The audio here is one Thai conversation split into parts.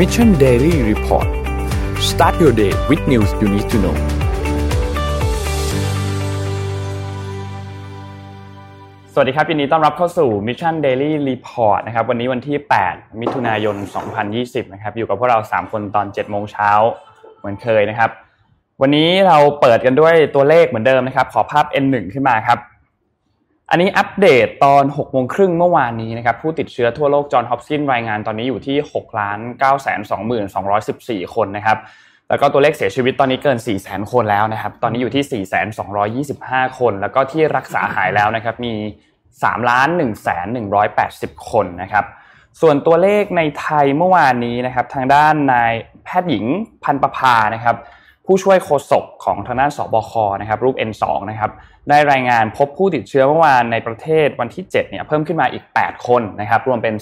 Mission Daily Report start your day with news you need to know สวัสดีครับยินดีต้อนรับเข้าสู่ Mission Daily Report นะครับ วันนี้วันที่ 8 มิถุนายน 2020 นะครับ อยู่กับพวกเรา 3 คนตอน 7 โมงเช้าเหมือนเคยนะครับ วันนี้เราเปิดกันด้วยตัวเลขเหมือนเดิมนะครับ ขอภาพ N1 ขึ้นมาครับ อันนี้อัปเดตตอน6โมงครึ่งเมื่อวานนี้นะครับผู้ติดเชื้อทั่วโลกจอห์นฮอปกินรายงานตอนนี้อยู่ที่6ล้าน9 2 2 1 4คนนะครับแล้วก็ตัวเลขเสียชีวิตตอนนี้เกิน 4 0 0 0 0 คนแล้วนะครับตอนนี้อยู่ที่ 4 2 2 5 คน แล้วก็ที่รักษาหายแล้วนะครับมี3ล้าน1แสน180 คนนะครับส่วนตัวเลขในไทยเมื่อวานนี้นะครับทางด้านนายแพทย์หญิงพันประภานะครับผู้ช่วยโฆษกของทางด้านสบคนะครับรูป N2 นะครับ ได้รายงานพบผู้ติดเชื้อเมื่อวานในประเทศวันที่7เนี่ยเพิ่มขึ้นมาอีก 8 คนนะครับรวมเป็น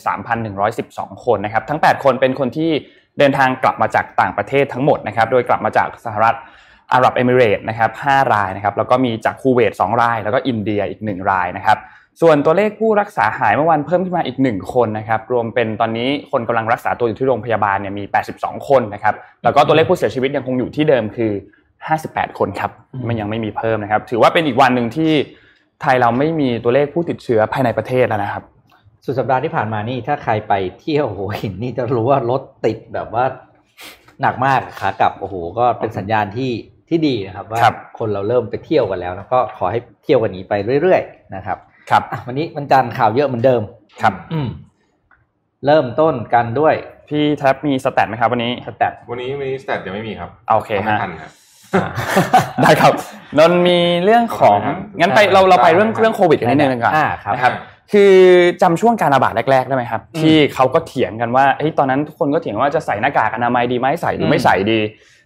3,112 คนนะครับทั้ง 8 คนเป็นคนที่เดินทางกลับมาจากต่างประเทศทั้งหมดนะครับโดยกลับมาจากสหรัฐอาหรับเอมิเรตนะครับ5รายนะครับแล้วก็มีจากคูเวต2ราย แล้วก็อินเดียอีก 1 รายนะครับส่วนตัวเลขผู้รักษาหายเมื่อวันเพิ่มขึ้นมาอีก 1 คนนะครับรวมเป็นตอนนี้คนกำลังรักษาตัวอยู่ที่โรงพยาบาลเนี่ยมี 82 คนนะครับแล้วก็ตัวเลขผู้เสียชีวิตยังคงอยู่ที่เดิมคือ 58 คนครับ มันยังไม่มีเพิ่มนะครับ ถือว่าเป็นอีกวันหนึ่งที่ไทยเราไม่มีตัวเลขผู้ติดเชื้อภายในประเทศแล้วนะครับ สุดสัปดาห์ที่ผ่านมานี่ถ้าใครไปเที่ยวหัวหินนี่จะรู้ว่ารถติดแบบว่าหนักมากขากลับโอ้โหก็เป็นสัญญาณที่ที่ดีนะครับว่าคนเราเริ่มไปเที่ยวกันแล้วแล้วก็ขอให้เที่ยวกันนี้ไปเรื่อยๆนะครับ ครับวันนี้มันจันข่าวเยอะเหมือนเดิมครับ อืมเริ่มต้นกันด้วยพี่แท็บมีสแตทไหมครับวันนี้สแตทวันนี้มีสแตทยังไม่มีครับโอเคฮะครับ ได้ครับนนมีเรื่องของงั้นไปเราเราไปเรื่องเรื่องโควิดกันนิดนึงก่อนนะครับ คือจำช่วงการระบาดแรกๆได้ไหมครับ ที่เขาก็เถียงกันว่าเฮ้ยตอนนั้นทุกคนก็เถียงว่าจะใส่หน้ากากอนามัยดีไหมใส่หรือไม่ใส่ดี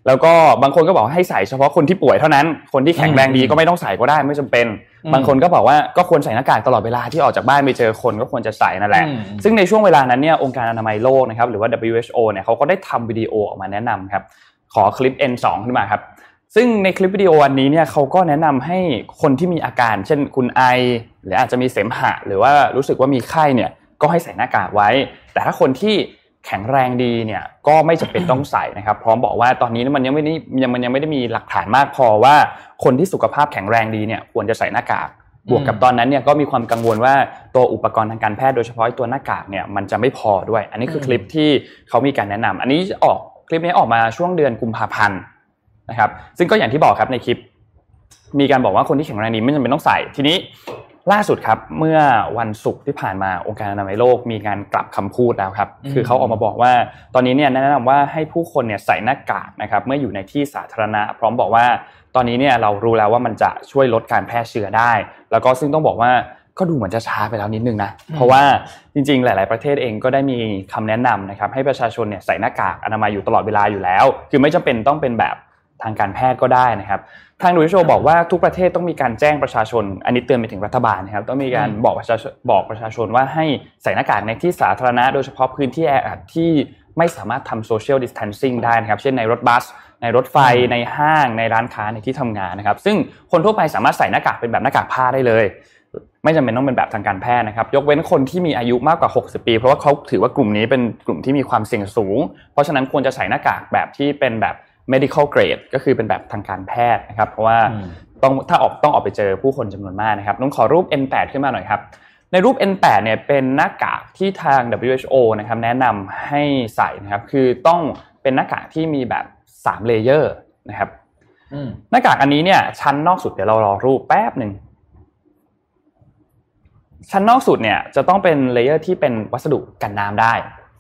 แล้วก็บางคนก็บอกให้ใส่เฉพาะคนที่ป่วยเท่านั้น คนที่แข็งแรงดีก็ไม่ต้องใส่ก็ได้ไม่จำเป็น บางคนก็บอกว่าก็ควรใส่หน้ากากตลอดเวลาที่ออกจากบ้านไปเจอคนก็ควรจะใส่นั่นแหละ ซึ่งในช่วงเวลานั้นเนี่ยองค์การอนามัยโลกนะครับหรือว่า WHO เนี่ยเขาก็ได้ทำวิดีโอออกมาแนะนำครับขอคลิป N2 ขึ้นมาครับ ซึ่งในคลิปวิดีโอวันนี้เนี่ยเขาก็แนะนำให้คนที่มีอาการ เช่นคุณไอ หรืออาจจะมีเสมหะ หรือว่ารู้สึกว่ามีไข้เนี่ยก็ให้ใส่หน้ากากไว้ แต่ถ้าคนที่แข็งแรงดีเนี่ยก็ไม่จำเป็นต้องใส่นะครับ พร้อมบอกว่าตอนนี้มันยังไม่ได้ยังมันยังไม่ได้มีหลักฐานมากพอว่าคนที่สุขภาพแข็งแรงดีเนี่ยควรจะใส่หน้ากากบวกกับตอนนั้นเนี่ยก็มีความกังวลว่าตัวอุปกรณ์ทางการแพทย์โดยเฉพาะตัวหน้ากากเนี่ยมันจะไม่พอด้วย อันนี้คือคลิปที่เขามีการแนะนำอันนี้ออกคลิปนี้ออกมาช่วงเดือนกุมภาพันธ์ นะครับซึ่งก็อย่างที่บอกครับในคลิป มีการบอกว่าคนที่แข็งแรงดีไม่จำเป็นต้องใส่ทีนี้ล่าสุดครับเมื่อวันศุกร์ที่ผ่านมาองค์การอนามัยโลกมีการกลับคำพูดแล้วครับคือเขาออกมาบอกว่าตอนนี้เนี่ยแนะนำว่าให้ผู้คนเนี่ยใส่หน้ากากนะครับเมื่ออยู่ในที่สาธารณะ พร้อมบอกว่า ตอนนี้เนี่ยเรารู้แล้วว่ามันจะช่วยลดการแพร่เชื้อได้ แล้วก็ซึ่งต้องบอกว่าก็ดูเหมือนจะช้าไปแล้วนิดนึงนะ เพราะว่าจริงๆ หลาย ๆ ประเทศเองก็ได้มีคำแนะนำนะครับให้ประชาชนเนี่ยใส่หน้ากากอนามัยอยู่ตลอดเวลาอยู่แล้ว คือไม่จำเป็นต้องเป็นแบบ ทางการแพทย์ก็ได้นะครับ ทาง WHO บอกว่าทุกประเทศต้องมีการแจ้งประชาชน อันนี้เตือนไปถึงรัฐบาลนะครับ ต้องมีการบอกประชาชนบอกประชาชนว่าให้ใส่หน้ากากในที่สาธารณะ โดยเฉพาะพื้นที่แออัดที่ไม่สามารถทำ social distancing ได้นะครับ เช่นในรถบัส ในรถไฟในห้างในร้านค้าในที่ทำงานนะครับ ซึ่งคนทั่วไปสามารถใส่หน้ากากเป็นแบบหน้ากากผ้าได้เลย ไม่จำเป็นต้องเป็นแบบทางการแพทย์นะครับ ยกเว้นคนที่มีอายุมากกว่า 60 ปี เพราะว่าเขาถือว่ากลุ่มนี้เป็นกลุ่มที่มีความเสี่ยงสูง เพราะฉะนั้นควรจะใส่หน้ากากแบบที่เป็นแบบ medical grade ก็คือเป็นแบบทางการแพทย์นะครับ เพราะว่าต้องถ้าออกต้องออกไปเจอผู้คนจำนวนมากนะครับต้องขอรูป N8 ขึ้นมาหน่อยครับ ในรูป N8 เนี่ยเป็นหน้ากากที่ทาง WHO นะครับแนะนำให้ใส่นะครับ คือต้องเป็นหน้ากากที่มีแบบ3เลเยอร์นะครับหน้ากากอันนี้เนี่ย ชั้นนอกสุดเดี๋ยวเรารอรูปแป๊บหนึ่งชั้นนอกสุดเนี่ยจะต้องเป็น layer ที่เป็นวัสดุกันน้ำได้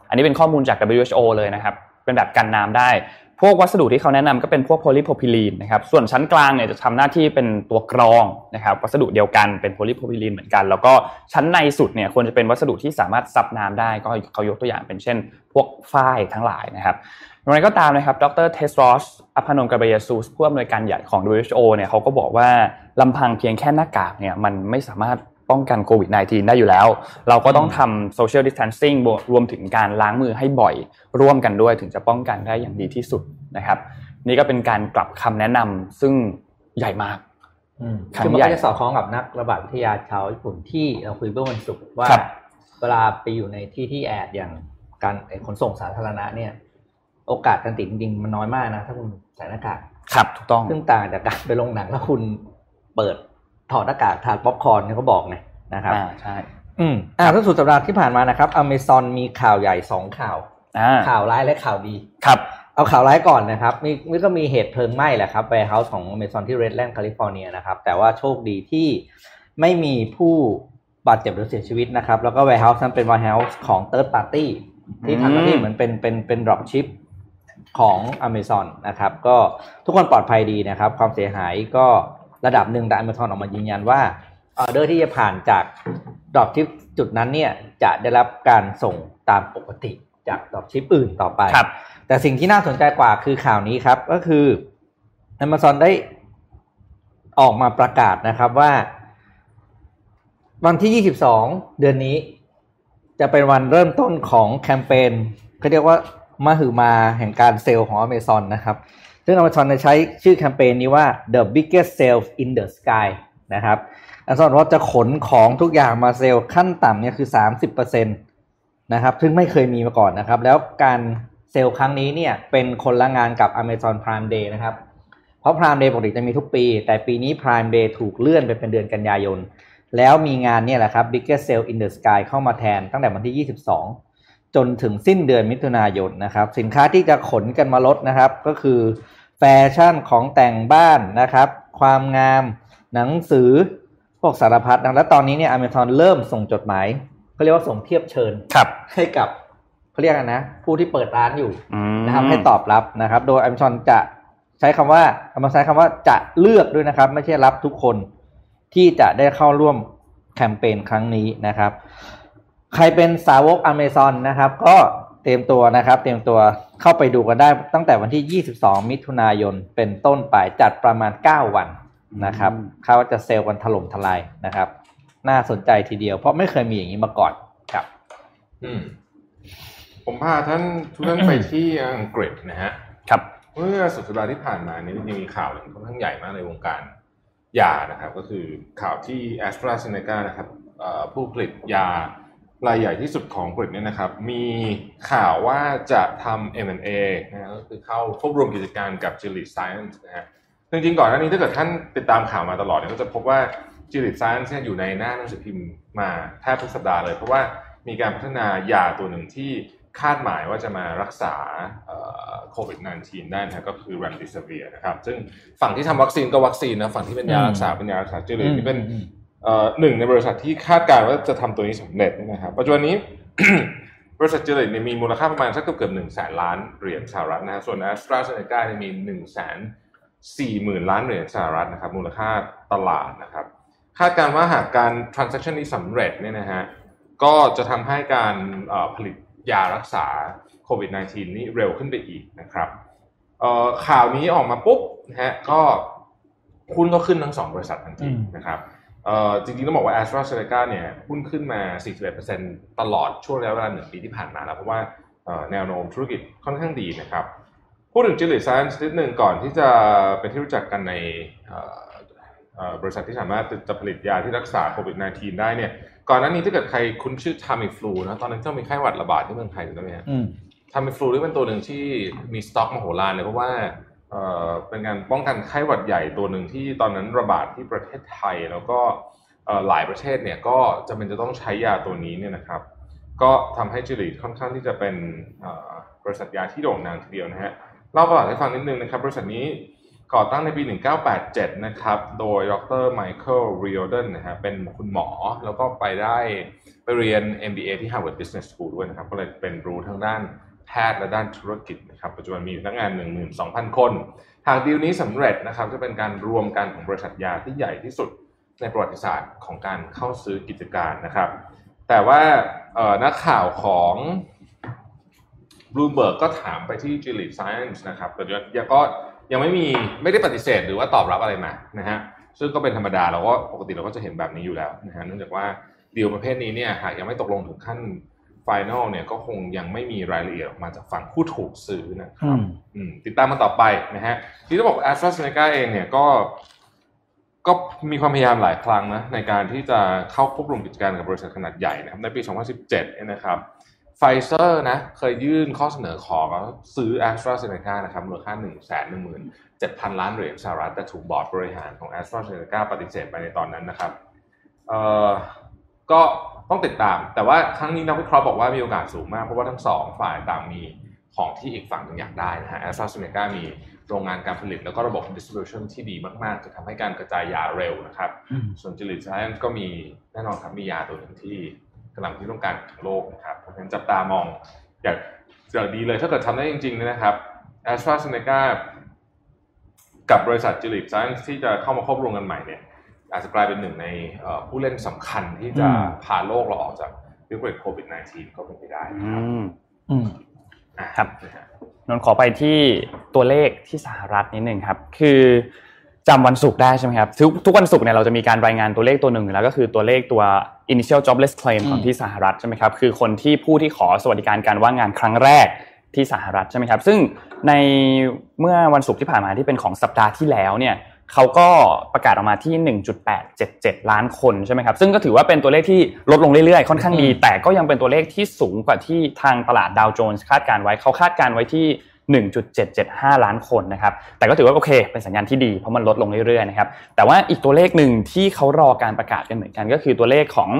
อันนี้เป็นข้อมูลจาก WHO เลยนะครับ เป็นแบบกันน้ำได้ พวกวัสดุที่เขาแนะนำก็เป็นพวกโพลีโพรพิลีนนะครับ ส่วนชั้นกลางเนี่ยจะทำหน้าที่เป็นตัวกรองนะครับ วัสดุเดียวกันเป็นโพลีโพรพิลีนเหมือนกัน แล้วก็ชั้นในสุดเนี่ยควรจะเป็นวัสดุที่สามารถซับน้ำได้ ก็เขายกตัวอย่างเป็นเช่น พวกฝ้ายทั้งหลายนะครับอย่างไรก็ตามนะครับ ดรเทสรอสอพานนกาเบยซูสผู้อำนวยการใหญ่ของ WHO เนี่ยเขาก็บอกว่าลำพังเพียงแค่หน้ากากเนี่ยมันไม่สามารถ ป้องกันโควิด -19 ได้อยู่แล้ว เราก็ต้องทำโซเชียลดิส a ทนซิ่งรวมถึงการล้างมือให้บ่อย ร่วมกันด้วยถึงจะป้องกันได้อย่างดีที่สุดนะครับ นี่ก็เป็นการกลับคำแนะนำซึ่งใหญ่มากคือมันก็จะสอดคล้องกับนักระบาดวิทยาชาวญี่ปุ่นที่เราคุยเมื่อวันศุกร์ว่าเวลาไปอยู่ในที่ที่แออัดอย่างการขนส่งสาธารณะเนี่ย โอกาสการติดจริงๆมันน้อยมากนะ ถ้าคุณใส่หน้ากากครับถูกต้องซึ่งต่างจากการไปโรงหนังแล้วคุณเปิด ถอดหน้ากากทานป๊อปคอร์นเขาบอกไงนะครับอ่าใช่ อืมอ่าถ้าสุดสัปดาห์ที่ผ่านมานะครับอเมซอนมีข่าวใหญ่สองข่าวข่าวร้ายและข่าวดีครับ เอาข่าวร้ายก่อนนะครับมีมีก็มีเหตุเพลิงไหม้แหละครับ warehouse ของอเมซอนที่เรดแลนด์แคลิฟอร์เนียนะครับ แต่ว่าโชคดีที่ไม่มีผู้บาดเจ็บหรือเสียชีวิตนะครับ แล้วก็ warehouse นั้นเป็น warehouse ของ third party ที่ทำหน้าที่เหมือนเป็นเป็นเป็น drop ship ของอเมซอนนะครับ ก็ทุกคนปลอดภัยดีนะครับ ความเสียหายก็ ระดับหนึ่งแต่อเมซอนออกมายืนยันว่าออเดอร์ที่จะผ่านจาก drop ship จุดนั้นเนี่ยจะได้รับการส่งตามปกติจาก drop ship อื่นต่อไปแต่สิ่งที่น่าสนใจกว่าคือข่าวนี้ครับ ก็คือ Amazon ได้ออกมาประกาศนะครับว่า วันที่ 22 เดือนนี้ จะเป็นวันเริ่มต้นของแคมเปญเขาเรียกว่ามาหือมาแห่งการเซลล์ของ Amazon นะครับ ซึ่ง Amazon จะใช้ชื่อแคมเปญนี้ว่า the biggest sale in the sky นะครับ Amazon ว่าจะขนของทุกอย่างมาเซลล์ขั้นต่ำเนี่ยคือ 30%นะครับซึ่งไม่เคยมีมาก่อนนะครับ แล้วการเซลล์ครั้งนี้เนี่ยเป็นคนละงานกับ Amazon Prime Day นะครับ เพราะ Prime Day ปกติจะมีทุกปี แต่ปีนี้ Prime Day ถูกเลื่อนไปเป็นเดือนกันยายน แล้วมีงานเนี่ยแหละครับ Biggest Sale in the Sky เข้ามาแทนตั้งแต่วันที่ 22 จนถึงสิ้นเดือนมิถุนายนนะครับ สินค้าที่จะขนกันมาลดนะครับ ก็คือแฟชั่นของแต่งบ้านนะครับ ความงามหนังสือพวกสารพัดนะและตอนนี้เนี่ยอเมซอนเริ่มส่งจดหมายเขาเรียกว่าส่งเทียบเชิญให้กับเขาเรียกกันนะ ผู้ที่เปิดร้านอยู่นะครับให้ตอบรับนะครับ โดยอเมซอนจะใช้คำว่าอเมซอนใช้คำว่าจะเลือกด้วยนะครับ ไม่ใช่รับทุกคนที่จะได้เข้าร่วมแคมเปญครั้งนี้นะครับ ใครเป็นสาวกอเมซอนนะครับ ก็เตรียมตัวนะครับ เตรียมตัวเข้าไปดูกันได้ตั้งแต่วันที่ 22 มิถุนายนเป็นต้นไปจัดประมาณ 9 วันนะครับคาดว่าจะเซลล์กันถล่มทลายนะครับ น่าสนใจทีเดียว เพราะไม่เคยมีอย่างนี้มาก่อนครับ อืม ผมพาท่านทุกท่านไปที่อังกฤษนะฮะครับเมื่อสุดสัปดาห์ที่ผ่านมานี้ยังมีข่าวหนึ่งค่อนข้างใหญ่มากในวงการยานะครับ ก็คือข่าวที่ a s t r a z เซ e c a นะครับผู้ผลิตยา รายใหญ่ที่สุดของอังกฤษเนี่ยนะครับ มีข่าวว่าจะทำ M&A นะก็คือเข้าควบรวมกิจการกับ g i l l i d Science นะฮะจริงๆก่อนหน้านี้ถ้าเกิดท่านติดตามข่าวมาตลอดเนี่ยก็จะพบว่า g i l l i d Science อยู่ในหน้าหนังสือพิมพ์มาแทบทุกสัปดาห์เลย เพราะว่ามีการพัฒนายาตัวหนึ่งที่คาดหมายว่าจะมารักษาโควิด -19 ได้นะก็คือ remdesivir นะครับ ซึ่งฝั่งที่ทำวัคซีนก็วัคซีนนะฝั่งที่เป็นยารักษาเป็นยารักษาจิลิที่เป็น หนึ่งในบริษัทที่คาดการณ์ว่าจะทำตัวนี้สำเร็จนะครับปัจจุบันนี้บริษัทเจิลิเนี่ยมีมูลค่าประมาณสักเกือบเกือบหนึ่งแสนล้านเหรียญสหรัฐนะส่วนแอสตราเซเนกาเนี่ยมีหนึ่งแสนสี่หมื่นล้านเหรียญสหรัฐนะครับมูลค่าตลาดนะครับคาดการณ์ว่าหากการ transaction นี้สำเร็จเนี่ยนะฮะก็จะทำให้การผลิตยารักษาโควิด -19 นี้เร็วขึ้นไปอีกนะครับข่าวนี้ออกมาปุ๊บนะฮะก็หุ้นก็ขึ้นทั้งสองบริษัททันทีนะครับ จริงๆต้องบอกว่า a s t r a z เซ e c a เนี่ยหุ้นขึ้นมา 41%ตลอดช่วงระยะเวลาหนึ่งปีที่ผ่านมาแล้ว เพราะว่าแนวโน้มธุรกิจค่อนข้างดีนะครับ พูดถึง Gilead Science นิดหนึ่งก่อนที่จะเป็นที่รู้จักกันในบริษัทที่สามารถจะผลิตยาที่รักษาโควิด -19 ได้เนี่ย ก่อนหน้านี้ถ้าเกิดใครคุ้นชื่อทามิฟลูนะ ตอนนั้นก็มีไข้หวัดระบาดที่เมืองไทยถูกไหมฮะทามิฟลูนี่เป็นตัวหนึ่งที่มีสต็อกมโหฬารเลยเพราะว่า เป็นการป้องกันไข้หวัดใหญ่ตัวหนึ่งที่ตอนนั้นระบาดที่ประเทศไทย แล้วก็หลายประเทศเนี่ยก็จะเป็นจะต้องใช้ยาตัวนี้เนี่ยนะครับ ก็ทำให้จิลิค่อนข้างที่จะเป็นบริษัทยาที่โด่งดังทีเดียวนะฮะเล่าประวัติให้ฟังนิดนึงนะครับ บริษัทนี้ก่อตั้งในปี 1987 นะครับ โดยดรไมเคิลรีโอเดนนะฮะเป็นคุณหมอแล้วก็ไปได้ไปเรียน MBA ที่ Harvard Business School ด้วยนะครับ ก็เลยเป็นรู้ทั้งด้าน แพทย์และด้านธุรกิจนะครับปัจจุบันมีพนักงาน 12,000 คน หากดีลนี้สำเร็จนะครับจะเป็นการรวมกันของบริษัทยาที่ใหญ่ที่สุดในประวัติศาสตร์ของการเข้าซื้อกิจการนะครับ แต่ว่านักข่าวของบลูมเบิร์กก็ถามไปที่ Gilead Science นะครับแต่ยังก็ยังไม่มีไม่ได้ปฏิเสธหรือว่าตอบรับอะไรมานะฮะซึ่งก็เป็นธรรมดาเราก็ปกติเราก็จะเห็นแบบนี้อยู่แล้วนะฮะเนื่องจากว่าดีลประเภทนี้เนี่ยหากยังไม่ตกลงถึงขั้น final เนี่ยก็คงยังไม่มีรายละเอียดออกมาจากฝั่งผู้ถูกซื้อนะครับติดตามมันต่อไปนะฮะที่ต้องบอกแอสตราเซเนกาเองเนี่ยก็ก็มีความพยายามหลายครั้งนะในการที่จะเข้าควบรวมกิจการกับบริษัทขนาดใหญ่นะครับในปี 2017นะครับไฟไฟเซอร์นะเคยยื่นข้อเสนอขอซื้อแอสตราเซเนกานะครับมูลค่าหนึ่งแสนหนึ่งหมื่นเจ็ดพันล้านเหรียญสหรัฐแต่ถูกบอร์ดบริหารของแอสตราเซเนกาปฏิเสธไปในตอนนั้นนะครับเอ่อก็ ต้องติดตาม แต่ว่าครั้งนี้นักวิเคราะห์บอกว่ามีโอกาสสูงมาก เพราะว่าทั้งสองฝ่ายต่างมีของที่อีกฝั่งหนึ่งอยากได้นะฮะแอสตราเซเนกามีโรงงานการผลิตแล้วก็ระบบ distribution ที่ดีมาก ๆ จะทำให้การกระจายยาเร็วนะครับ ส่วน Gilead Science ก็มีแน่นอนครับมียาตัวหนึ่งที่กำลังที่ต้องการทั้งโลกนะครับ เพราะฉะนั้นจับตามองอย่างดีเลยถ้าเกิดทำได้จริง ๆ นะครับแอสตราเซเนกากับบริษัท Gilead Science ที่จะเข้ามาควบรวมกันใหม่เนี่ย อาจจะกลายเป็นหนึ่งในผู้เล่นสำคัญที่จะพาโลกเราออกจากวิกฤตโควิด -19 ก็เป็นไปได้ครับครับนนขอไปที่ตัวเลขที่สหรัฐนิดนึงครับ คือจำวันศุกร์ได้ใช่ไหมครับ ทุกทุกวันศุกร์เนี่ยเราจะมีการรายงานตัวเลขตัวหนึ่งแล้วก็คือตัวเลขตัว initial jobless claim ของที่สหรัฐใช่ไหมครับ คือคนที่ผู้ที่ขอสวัสดิการการว่างงานครั้งแรกที่สหรัฐใช่ไหมครับ ซึ่งในเมื่อวันศุกร์ที่ผ่านมาที่เป็นของสัปดาห์ที่แล้วเนี่ย เขาก็ประกาศออกมาที่ 1.877 ล้านคนใช่ไหมครับ ซึ่งก็ถือว่าเป็นตัวเลขที่ลดลงเรื่อยๆ ค่อนข้างดี แต่ก็ยังเป็นตัวเลขที่สูงกว่าที่ทางตลาดดาวโจนส์คาดการไว้ เขาคาดการไว้ที่ 1.775 ล้านคนนะครับ แต่ก็ถือว่าโอเค เป็นสัญญาณที่ดี เพราะมันลดลงเรื่อยๆ นะครับ แต่ว่าอีกตัวเลขหนึ่งที่เขารอการประกาศกันเหมือนกัน ก็คือตัวเลขของ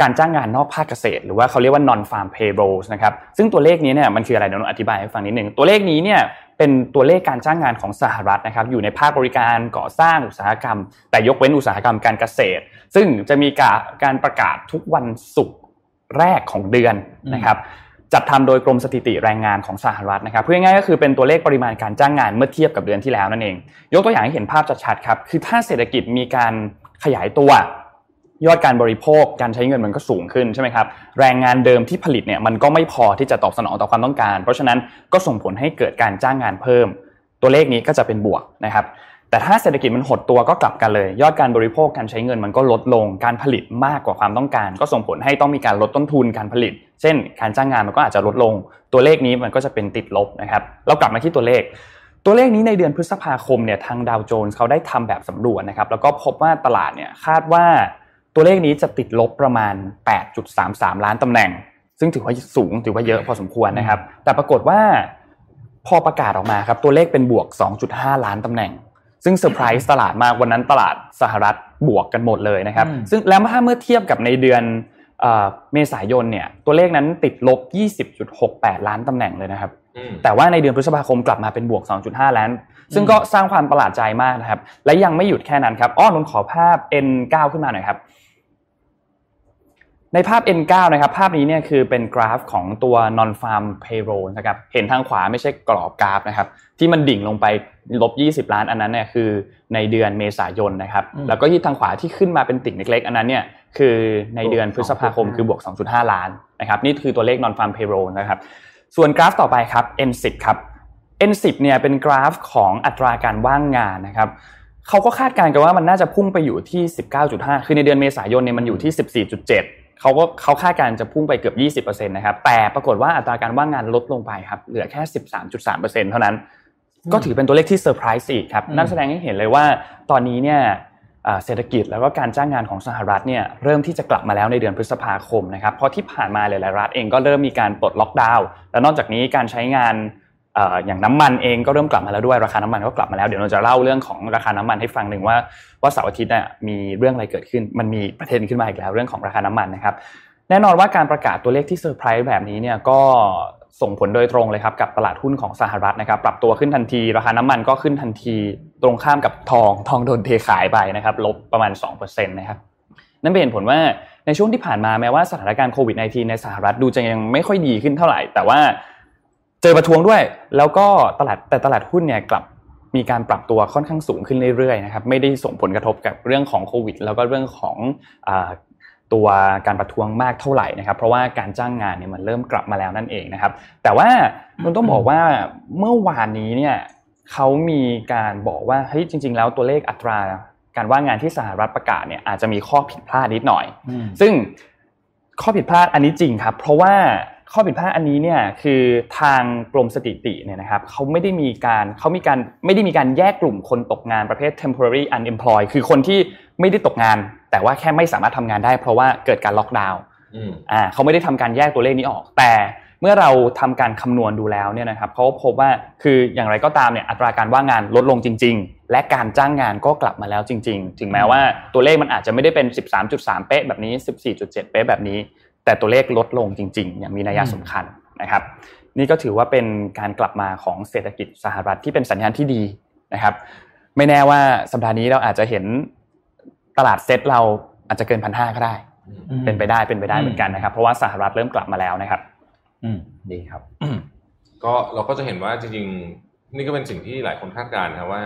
การจ้างงานนอกภาคเกษตร หรือว่าเขาเรียกว่า non farm payrolls นะครับ ซึ่งตัวเลขนี้เนี่ยมันคืออะไรเดี๋ยวอธิบายให้ฟังนิดนึงตัวเลขนี้เนี่ย เป็นตัวเลขการจ้างงานของสหรัฐนะครับอยู่ในภาคบริการก่อสร้างอุตสาหกรรม แต่ยกเว้นอุตสาหกรรมการเกษตร ซึ่งจะมีการประกาศทุกวันศุกร์แรกของเดือนนะครับจัดทำโดยกรมสถิติแรงงานของสหรัฐนะครับเพื่อง่ายก็คือเป็นตัวเลขปริมาณการจ้างงานเมื่อเทียบกับเดือนที่แล้วนั่นเอง ยกตัวอย่างให้เห็นภาพชัดๆครับคือถ้าเศรษฐกิจมีการขยายตัว ยอดการบริโภคการใช้เงินมันก็สูงขึ้นใช่ไหมครับแรงงานเดิมที่ผลิตเนี่ยมันก็ไม่พอที่จะตอบสนองต่อความต้องการ เพราะฉะนั้นก็ส่งผลให้เกิดการจ้างงานเพิ่ม ตัวเลขนี้ก็จะเป็นบวกนะครับแต่ถ้าเศรษฐกิจมันหดตัวก็กลับกันเลย ยอดการบริโภคการใช้เงินมันก็ลดลงการผลิตมากกว่าความต้องการ ก็ส่งผลให้ต้องมีการลดต้นทุนการผลิต เช่น การจ้างงานมันก็อาจจะลดลง ตัวเลขนี้มันก็จะเป็นติดลบนะครับเรากลับมาที่ตัวเลข ตัวเลขนี้ในเดือนพฤษภาคมเนี่ยทางดาวโจนส์เขาได้ทำแบบสำรวจนะครับแล้วก็พบว่าตลาดเนี่ยคาดว่า ตัวเลขนี้จะติดลบประมาณ 8.33 ล้านตำแหน่ง ซึ่งถือว่าสูงถือว่าเยอะพอสมควรนะครับ แต่ปรากฏว่าพอประกาศออกมาครับตัวเลขเป็นบวก 2.5 ล้านตำแหน่ง ซึ่งเซอร์ไพรส์ตลาดมากวันนั้นตลาดสหรัฐบวกกันหมดเลยนะครับ ซึ่งแล้วถ้าเมื่อเทียบกับในเดือนเมษายนเนี่ยตัวเลขนั้นติดลบ 20.68 ล้านตำแหน่งเลยนะครับ แต่ว่าในเดือนพฤษภาคมกลับมาเป็นบวก 2.5 ล้าน ซึ่งก็สร้างความประหลาดใจมากนะครับ และยังไม่หยุดแค่นั้นครับอ้อนนขอภาพ N9 ขึ้นมาหน่อยครับ ในภาพ N9 นะครับ ภาพนี้เนี่ยคือเป็นกราฟของตัว non farm payroll นะครับ เห็นทางขวาไม่ใช่กรอบกราฟนะครับ ที่มันดิ่งลงไปลบ 20 ล้านอันนั้นเนี่ยคือในเดือนเมษายนนะครับ แล้วก็ที่ทางขวาที่ขึ้นมาเป็นติ่งเล็กๆ อันนั้นเนี่ยคือในเดือนพฤษภาคมคือบวก 2.5 ล้านนะครับ นี่คือตัวเลข non farm payroll นะครับ ส่วนกราฟต่อไปครับ N10 ครับ N10 เนี่ยเป็นกราฟของอัตราการว่างงานนะครับเขาก็คาดการณ์กันว่ามันน่าจะพุ่งไปอยู่ที่ 19.5 คือในเดือนเมษายนเนี่ยมันอยู่ที่ 14.7 เขาก็เขาคาดการจะพุ่งไปเกือบ 20%นะครับแต่ปรากฏว่าอัตราการว่างงานลดลงไปครับเหลือแค่ 13.3%เท่านั้น ก็ถือเป็นตัวเลขที่เซอร์ไพรส์อีกครับนั่นแสดงให้เห็นเลยว่าตอนนี้เนี่ยเศรษฐกิจแล้วก็การจ้างงานของสหรัฐเนี่ยเริ่มที่จะกลับมาแล้วในเดือนพฤษภาคมนะครับเพราะที่ผ่านมาหลายๆรัฐเองก็เริ่มมีการปลดล็อกดาวน์แล้วนอกจากนี้การใช้งาน อย่างน้ำมันเองก็เริ่มกลับมาแล้วด้วยราคาน้ำมันก็กลับมาแล้วเดี๋ยวเราจะเล่าเรื่องของราคาน้ำมันให้ฟังหนึ่งว่าว่าเสาร์อาทิตย์เนี่ยมีเรื่องอะไรเกิดขึ้น มันมีประเด็นขึ้นมาอีกแล้วเรื่องของราคาน้ำมันนะครับแน่นอนว่าการประกาศตัวเลขที่เซอร์ไพรส์แบบนี้เนี่ยก็ส่งผลโดยตรงเลยครับกับตลาดหุ้นของสหรัฐนะครับปรับตัวขึ้นทันที ราคาน้ำมันก็ขึ้นทันทีตรงข้ามกับทองทองโดนเทขายไปนะครับลบประมาณ2%นะครับนั่นเป็นผลว่าในช่วงที่ผ่านมาแม้ว่าสถานการณ์โควิด -19 ในสหรัฐดูจะยังไม่ค่อยดีขึ้นเท่าไหร่ แต่ว่า เจอประท้วงด้วย แล้วก็ตลาดแต่ตลาดหุ้นเนี่ยกลับมีการปรับตัวค่อนข้างสูงขึ้นเรื่อยๆนะครับไม่ได้ส่งผลกระทบกับเรื่องของโควิด แล้วก็เรื่องของตัวการประท้วงมากเท่าไหร่นะครับ เพราะว่าการจ้างงานเนี่ยมันเริ่มกลับมาแล้วนั่นเองนะครับ แต่ว่ามันต้องบอกว่าเมื่อวานนี้เนี่ยเขามีการบอกว่าเฮ้ยจริง ๆ แล้วตัวเลขอัตราการว่างงานที่สหรัฐประกาศเนี่ยอาจจะมีข้อผิดพลาดนิดหน่อย ซึ่งข้อผิดพลาดอันนี้จริงครับ เพราะว่า ข้อผิดพลาดอันนี้เนี่ยคือทางกรมสถิติเนี่ยนะครับเขาไม่ได้มีการเขามีการไม่ได้มีการแยกกลุ่มคนตกงานประเภท temporary unemployed คือคนที่ไม่ได้ตกงาน แต่ว่าแค่ไม่สามารถทำงานได้ เพราะว่าเกิดการล็อกดาวน์อ่าเขาไม่ได้ทำการแยกตัวเลขนี้ออก แต่เมื่อเราทำการคำนวณดูแล้วเนี่ยนะครับเขาพบว่าคืออย่างไรก็ตามเนี่ยอัตราการว่างงานลดลงจริง ๆ และการจ้างงานก็กลับมาแล้วจริง ๆ ถึงแม้ว่าตัวเลขมันอาจจะไม่ได้เป็น 13.3 เป๊ะแบบนี้ 14.7 เป๊ะแบบนี้ แต่ตัวเลขลดลงจริง ๆ อย่างมีนัยสำคัญนะครับ นี่ก็ถือว่าเป็นการกลับมาของเศรษฐกิจสหรัฐที่เป็นสัญญาณที่ดีนะครับ ไม่แน่ว่าสัปดาห์นี้เราอาจจะเห็นตลาดเซ็ตเราอาจจะเกินพันห้าก็ได้ เป็นไปได้เป็นไปได้เหมือนกันนะครับ เพราะว่าสหรัฐเริ่มกลับมาแล้วนะครับ อืมดีครับก็เราก็จะเห็นว่าจริงๆ นี่ก็เป็นสิ่งที่หลายคนคาดการณ์นะว่า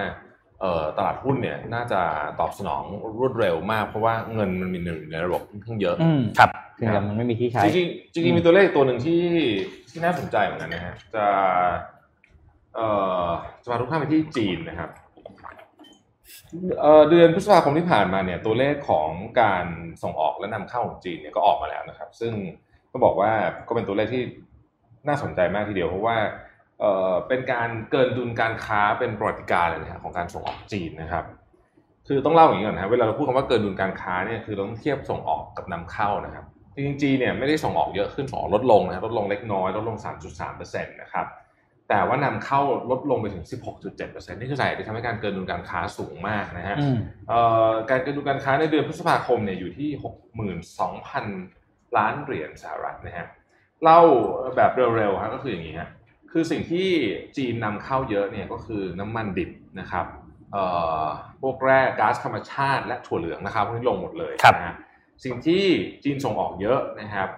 เอ่อตลาดหุ้นเนี่ยน่าจะตอบสนองรวดเร็วมาก เพราะว่าเงินมันมีหนึ่งในระบบค่อนข้างเยอะครับ คือมันไม่มีที่ใช้ จริงจริงมีตัวเลขตัวหนึ่งที่ที่น่าสนใจเหมือนกันนะฮะจะเอ่อจะพาทุกท่านไปที่จีนนะครับเดือนพฤษภาคมที่ผ่านมาเนี่ยตัวเลขของการส่งออกและนำเข้าของจีนเนี่ยก็ออกมาแล้วนะครับ ซึ่งก็บอกว่าก็เป็นตัวเลขที่น่าสนใจมากทีเดียวเพราะว่าเอ่อเป็นการเกินดุลการค้าเป็นประวัติการเลยนะของการส่งออกจีนนะครับ คือต้องเล่าอย่างนี้ก่อนนะเวลาเราพูดคำว่าเกินดุลการค้าเนี่ยคือเราต้องเทียบส่งออกกับนำเข้านะครับ จริงๆจีนเนี่ยไม่ได้ส่งออกเยอะขึ้นส่งออกลดลงนะครับลดลงเล็กน้อยลดลง 3.3%นะครับแต่ว่านำเข้าลดลงไปถึง 16.7%นี่คือสาเหตุที่ทำให้การเกินดุลการค้าสูงมากนะฮะการเกินดุลการค้าในเดือนพฤษภาคมเนี่ยอยู่ที่ 62,000 ล้านเหรียญสหรัฐนะฮะเล่าแบบเร็วๆครับก็คืออย่างนี้ฮะคือสิ่งที่จีนนำเข้าเยอะเนี่ยก็คือน้ำมันดิบนะครับพวกแร่ก๊าซธรรมชาติและถั่วเหลืองนะครับพวกนี้ลงหมดเลยนะฮะ สิ่งที่จีนส่งออกเยอะนะครับ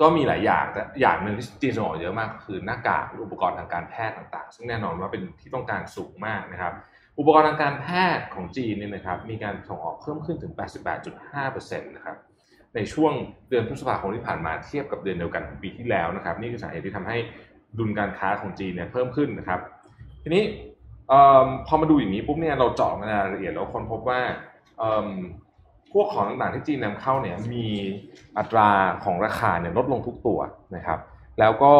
ก็มีหลายอย่างแต่อย่างหนึ่งที่จีนส่งออกเยอะมากคือหน้ากากอุปกรณ์ทางการแพทย์ต่างๆ ซึ่งแน่นอนว่าเป็นที่ต้องการสูงมากนะครับ อุปกรณ์ทางการแพทย์ของจีนเนี่ยนะครับ มีการส่งออกเพิ่มขึ้นถึง 88.5%นะครับในช่วงเดือนพฤษภาคมที่ผ่านมาเทียบกับเดือนเดียวกันของปีที่แล้วนะครับ นี่คือสาเหตุที่ทำให้ดุลการค้าของจีนเนี่ยเพิ่มขึ้นนะครับ ทีนี้พอมาดูอย่างนี้ปุ๊บเนี่ยเราเจาะรายละเอียดแล้วคนพบว่า วกของต่างๆที่จีนนำเข้าเนี่ยมีอัตราของราคาเนี่ยลดลงทุกตัวนะครับ แล้วก็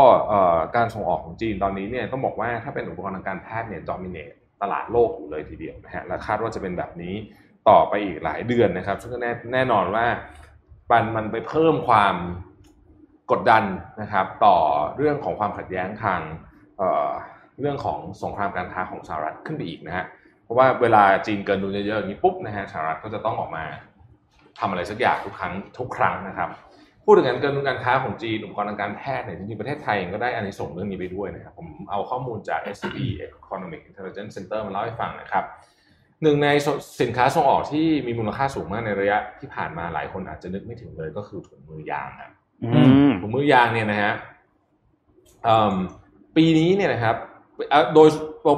การส่งออกของจีนตอนนี้เนี่ยต้องบอกว่าถ้าเป็นอุปกรณ์ทางการแพทย์เนี่ยดอมิเนตตลาดโลกอยู่เลยทีเดียวนะฮะและคาดว่าจะเป็นแบบนี้ต่อไปอีกหลายเดือนนะครับ ซึ่งแน่แน่นอนว่ามันมันไปเพิ่มความกดดันนะครับต่อเรื่องของความขัดแย้งทางเเรื่องของสงครามการค้าของสหรัฐขึ้นไปอีกนะฮะเพราะว่าเวลาจีนเกินดุลเยอะๆอย่างนี้ปุ๊บนะฮะสหรัฐก็จะต้องออกมา ทำอะไรสักอย่างทุกครั้งทุกครั้งนะครับ พูดถึงการเกินดุลการค้าของจีนอุปกรณ์ทางการแพทย์เนี่ยจริงๆประเทศไทยก็ได้อันนี้ส่งเรื่องนี้ไปด้วยนะครับผมเอาข้อมูลจาก SCB Economic Intelligence Center มาเล่าให้ฟังนะครับหนึ่งในสินค้าส่งออกที่มีมูลค่าสูงมากในระยะที่ผ่านมาหลายคนอาจจะนึกไม่ถึงเลยก็คือถุงมือยางครับถุงมือยางเนี่ยนะฮะปีนี้เนี่ยนะครับโดย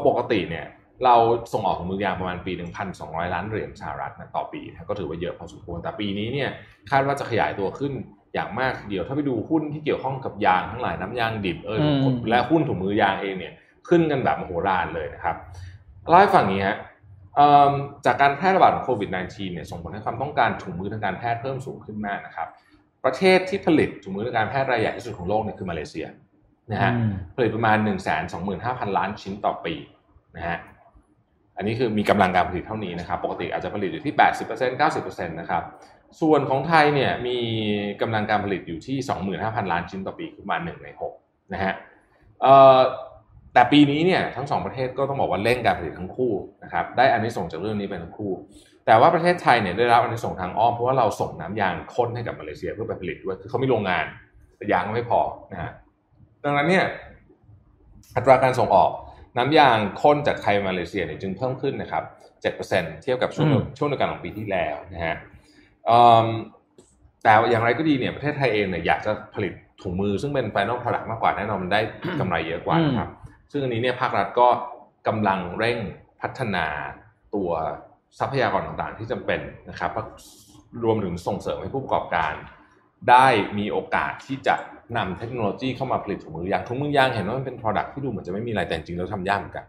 ปกติเนี่ย เราส่งออกถุงมือยางประมาณปี 1,200 ล้านเหรียญสหรัฐนะต่อปีก็ถือว่าเยอะพอสมควรแต่ปีนี้เนี่ยคาดว่าจะขยายตัวขึ้นอย่างมากเดียวถ้าไปดูหุ้นที่เกี่ยวข้องกับยางทั้งหลายน้ำยางดิบเออและหุ้นถุงมือยางเองเนี่ยขึ้นกันแบบมโหฬารเลยนะครับเล่าให้ฟังนี้ฮะจากการแพร่ระบาดของโควิด -19 เนี่ยส่งผลให้ความต้องการถุงมือทางการแพทย์เพิ่มสูงขึ้นมากนะครับ ประเทศที่ผลิตถุงมือทางการแพทย์รายใหญ่ที่สุดของโลกเนี่ยคือมาเลเซียนะฮะผลิตประมาณ 1 2 5 0 0 0 ล้านชิ้นต่อปีนะฮะ อันนี้คือมีกำลังการผลิตเท่านี้นะครับ ปกติอาจจะผลิตอยู่ที่ 80% 90%นะครับ ส่วนของไทยเนี่ยมีกำลังการผลิตอยู่ที่ 25,000 ล้านชิ้นต่อปีประมา1ใน6นะฮะแต่ปีนี้เนี่ยทั้งสองประเทศก็ต้องบอกว่าเร่งการผลิตทั้งคู่นะครับได้อันนี้ส่งจากเรื่องนี้ไปทั้งคู่ แต่ว่าประเทศไทยเนี่ยได้รับอันนี้ส่งทางอ้อมเพราะว่าเราส่งน้ำยางข้นให้กับมาเลเซียเพื่อไปผลิตด้วยคือเขามีโรงงานแต่ยางไม่พอนะฮะดังนั้นเนี่ยอัตราการส่งออก น้ำยางข้นจากไทยมาเลเซียเนี่ยจึงเพิ่มขึ้นนะครับ7%เทียบกับช่วงช่วงเดียวกันของปีที่แล้วนะฮะแต่อย่างไรก็ดีเนี่ยประเทศไทยเองเนี่ยอยากจะผลิตถุงมือซึ่งเป็น final product มากกว่าแน่นอนมันได้กำไรเยอะกว่านะครับ ซึ่งอันนี้เนี่ยภาครัฐก็กำลังเร่งพัฒนาตัวทรัพยากรต่างๆ ที่จำเป็นนะครับรวมถึงส่งเสริมให้ผู้ประกอบการ ได้มีโอกาสที่จะ นำเทคโนโลยีเข้ามาผลิตถุงมือยางถุงมือยางเห็นว่ามันเป็น product ที่ดูเหมือนจะไม่มีอะไรแต่จริงๆแล้วทำยากเหมือนกัน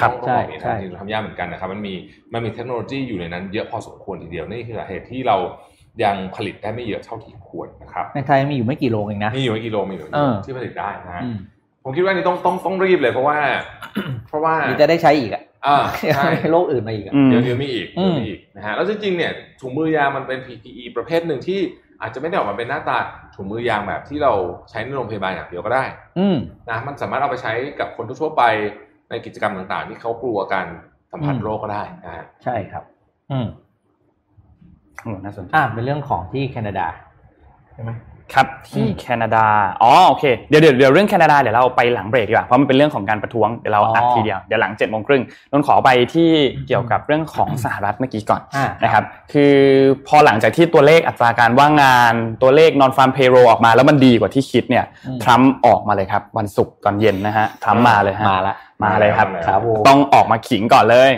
ครับใช่ใช่จริงๆทำยากเหมือนกันนะครับมันมีมันมีเทคโนโลยีอยู่ในนั้นเยอะพอสมควรทีเดียวนี่คือสาเหตุที่เรายังผลิตได้ไม่เยอะเท่าที่ควรนะครับในไทยมีอยู่ไม่กี่โรงเองนะมีอยู่ไม่กี่โรงมีอยู่ที่ผลิตได้นะฮะผมคิดว่านี่ต้องต้องต้องรีบเลยเพราะว่า เพราะว่าจะได้ใช้อีกอะอ่าใช่โรคอื่นมาอีกเดี๋ยวเดี๋ยวมีอีกเดี๋ยวมีอีกนะฮะแล้วจริงๆเนี่ยถุงมือยางมันเป็น PPE ประเภทหนึ่งที่อาจจะไม่ได้ออกมาเป็นหน้าตา ถถุงมือยางแบบที่เราใช้ในโรงพยาบาลอย่างเดียวก็ได้ อืมนะมันสามารถเอาไปใช้กับคนทั่วไปในกิจกรรมต่างๆ ที่เขากลัวการสัมผัสโรคก็ได้นะฮะใช่ครับ อืมน่าสนใจอ่าเป็นเรื่องของที่แคนาดาใช่ไหม ครับที่แคนาดาอ๋อโอเคเดี๋ยวเดี๋ยวเดี๋ยวเรื่องแคนาดาเดี๋ยวเราไปหลังเบรกดีกว่าเพราะมันเป็นเรื่องของการประท้วงเดี๋ยวเราอัดทีเดียวเดี๋ยวหลังเจ็ดโมงครึ่งนนขอไปที่เกี่ยวกับเรื่องของสหรัฐเมื่อกี้ก่อนนะครับคือพอหลังจากที่ตัวเลขอัตราการว่างงานตัวเลขนอนฟาร์มเพโรออกมาแล้วมันดีกว่าที่คิดเนี่ยทรัมป์ออกมาเลยครับวันศุกร์ตอนเย็นนะฮะทรัมป์มาเลยฮะมาละ มาเลยครับต้องออกมาขิงก่อนเลย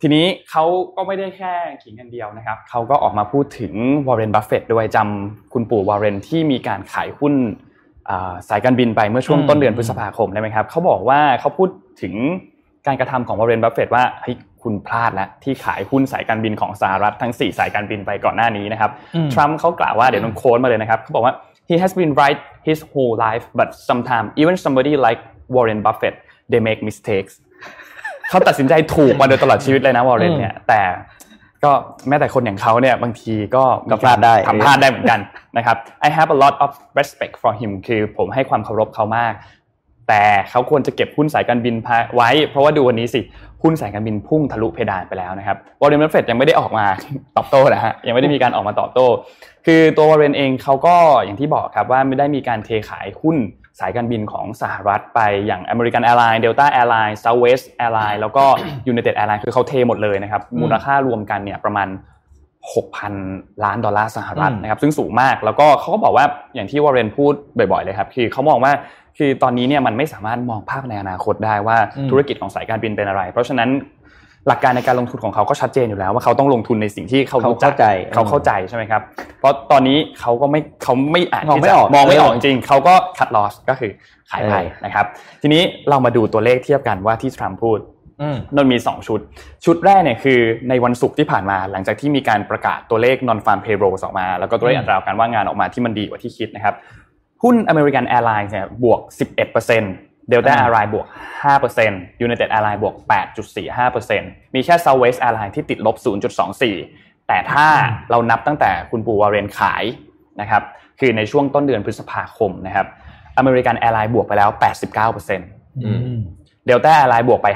ทีนี้เขาก็ไม่ได้แค่ขิงอย่างเดียวนะครับเขาก็ออกมาพูดถึงวอร์เรนบัฟเฟตด้วยจำคุณปู่วอร์เรนที่มีการขายหุ้นสายการบินไปเมื่อช่วงต้นเดือนพฤษภาคมได้ไหมครับเขาบอกว่าเขาพูดถึงการกระทำของวอร์เรนบัฟเฟตว่าเฮ้ยคุณพลาดแล้วที่ขายหุ้นสายการบินของสหรัฐทั้ง 4 สายการบินไปก่อนหน้านี้นะครับทรัมป์เขากล่าวว่าเดี๋ยวน้อง quote มาเลยนะครับเขาบอกว่า he has been right his whole life but sometimes even somebody like Warren Buffett they make mistakes เขาตัดสินใจถูกมาโดยตลอดชีวิตเลยนะวอร์เรนเนี่ยแต่ก็แม้แต่คนอย่างเขาเนี่ยบางทีก็ก็พลาดได้ทำพลาดได้เหมือนกันนะครับ I have a lot of respect for him คือผมให้ความเคารพเขามาก แต่เขาควรจะเก็บหุ้นสายการบินไว้ เพราะว่าดูวันนี้สิหุ้นสายการบินพุ่งทะลุเพดานไปแล้วนะครับวอร์เรนบัฟเฟตยังไม่ได้ออกมาตอบโต้นะฮะยังไม่ได้มีการออกมาตอบโต้ คือตัววอร์เรนเองเขาก็อย่างที่บอกครับว่าไม่ได้มีการเทขายหุ้น สายการบินของสหรัฐไปอย่าง American Airlines Delta Airlines Southwest Airlines แล้วก็ United Airlines คือเขาเทหมดเลยนะครับ มูลค่ารวมกันเนี่ยประมาณ 6,000 ล้านดอลลาร์สหรัฐนะครับ ซึ่งสูงมากแล้วก็เขาก็บอกว่าอย่างที่วอร์เรนพูดบ่อยๆเลยครับ คือเขามองว่าคือตอนนี้เนี่ยมันไม่สามารถมองภาพในอนาคตได้ว่าธุรกิจของสายการบินเป็นอะไร เพราะฉะนั้น หลักการในการลงทุนของเขาก็ชัดเจนอยู่แล้ว ว่าเขาต้องลงทุนในสิ่งที่เขาเข้าใจเขาเข้าใจใช่ไหมครับ เพราะตอนนี้เขาก็ไม่เขาไม่อ่านมองไม่ออกมองไม่ออกจริงเขาก็คัดลอสก็คือขายไปนะครับ ทีนี้เรามาดูตัวเลขเทียบกันว่าที่ทรัมป์พูดนนมี 2 ชุด ชุดแรกเนี่ยคือในวันศุกร์ที่ผ่านมาหลังจากที่มีการประกาศตัวเลข non farm payroll ออกมา แล้วก็ตัวเลขอัตราการว่างงานออกมาที่มันดีกว่าที่คิดนะครับหุ้น American Airlines เนี่ยบวก 11% Delta Airlines บวก5% United Airlines บวก 8.45%มีแค่ Southwest Airlines ที่ติดลบ 0.24 แต่ถ้าเรานับตั้งแต่คุณปูวาเรนขายนะครับคือในช่วงต้นเดือนพฤษภาคมนะครับ American Airlines บวกไปแล้ว 89% Delta Airlines บวกไป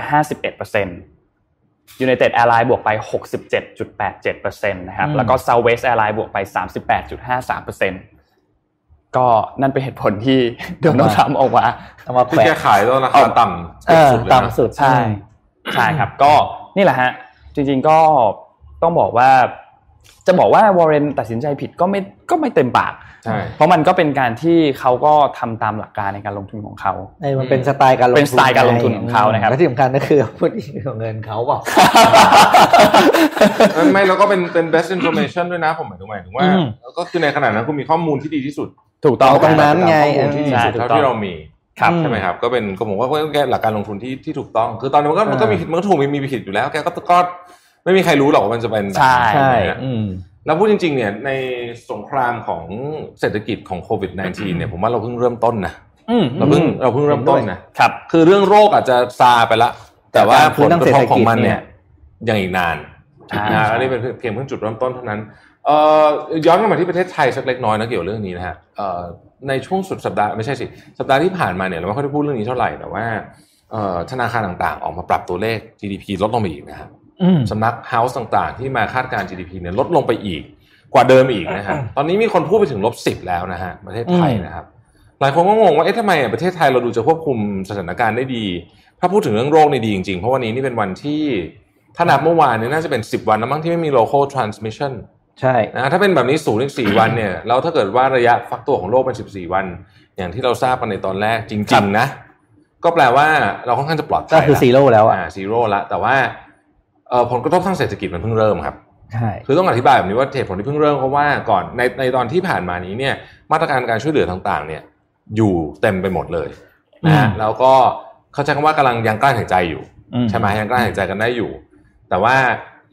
51% United Airlines บวกไป 67.87%นะครับแล้วก็ Southwest Airlines บวกไป 38.53% ก็นั่นเป็นเหตุผลที่โดนัลด์ทรัมป์ออกมาเอามาแค่ขายแล้วราคาต่ำสุดต่ำสุดใช่ใช่ครับ ก็นี่แหละฮะ จริง ๆก็ต้องบอกว่า จะบอกว่าวอร์เรนตัดสินใจผิดก็ไม่ก็ไม่เต็มปากใช่เพราะมันก็เป็นการที่เขาก็ทำตามหลักการในการลงทุนของเขาเอมันเป็นสไตล์การลงทุนเป็นสไตล์การลงทุนของเขานะครับและที่สำคัญก็คือพูดของเงินเขาเปล่าไม่แล้วก็เป็นเป็น best information ด้วยนะผมหมายถึงหมายถึงว่าก็คือในขณะนั้นคุณมีข้อมูลที่ดีที่สุด ถูกต้องตรงนั้นไงที่ดีสุดเท่าที่เรามีใช่ไหมครับก็เป็นก็ผมว่าแกหลักการลงทุนที่ที่ถูกต้อง คือตอนนี้มันก็มันก็มีมันก็ถูกมีมีผิดอยู่แล้วแกก็ก็ไม่มีใครรู้หรอกว่ามันจะเป็นใช่ใช่แล้วพูดจริงๆเนี่ยในสงครามของเศรษฐกิจของโควิด -19 เนี่ยผมว่าเราเพิ่งเริ่มต้นนะเราเพิ่งเราเพิ่งเริ่มต้นนะครับ คือเรื่องโรคอาจจะซาไปละแต่ว่าผลกระทบของมันเนี่ยยังอีกนานนะอันนี้เป็นเพียงเพิ่งจุดเริ่มต้นเท่านั้นเอ่อ ย้อนกลับมาที่ประเทศไทยสักเล็กน้อยนะเกี่ยวเรื่องนี้นะฮะเอ่อในช่วงสุดสัปดาห์ไม่ใช่สิสัปดาห์ที่ผ่านมาเนี่ยเราไม่ค่อยได้พูดเรื่องนี้เท่าไหร่แต่ว่าธนาคารต่างๆ ออกมาปรับตัวเลข GDP ลดลงไปอีกนะครับสำนัก House ต่างๆ ที่มาคาดการ GDP เนี่ยลดลงไปอีกกว่าเดิมอีกนะฮะตอนนี้มีคนพูดไปถึงลบสิบแล้วนะฮะประเทศไทยนะครับ หลายคนก็งงว่าเอ๊ะทำไมประเทศไทยเราดูจะควบคุมสถานการณ์ได้ดี ถ้าพูดถึงเรื่องโรคในดีจริงๆ เพราะวันนี้นี่เป็นวันที่ถ้านับเมื่อวานเนี่ยน่าจะเป็น 10 วันแล้วมั้งที่ไม่มี local transmission ใช่นะถ้าเป็นแบบนี้ศูนย์อีกสี่วันเนี่ยแล้วถ้าเกิดว่าระยะฟักตัวของโรคเป็นสิบสี่วัน อย่างที่เราทราบกันในตอนแรกจริง ๆ นะ ก็แปลว่าเราค่อนข้างจะปลอดภัยก็คือ zero แล้วอ่า zero ละแต่ว่าผลกระทบทางเศรษฐกิจมันเพิ่งเริ่มครับใช่คือต้องอธิบายแบบนี้ว่าเหตุผลที่เพิ่งเริ่มเพราะว่าก่อนในในตอนที่ผ่านมานี้เนี่ย มาตรการการช่วยเหลือต่างๆ เนี่ย อยู่เต็มไปหมดเลยนะแล้วก็เขาใช้คำว่ากำลังยังกลั้นหายใจอยู่ใช่ไหมยังกลั้นหายใจกันได้อยู่ แต่ว่า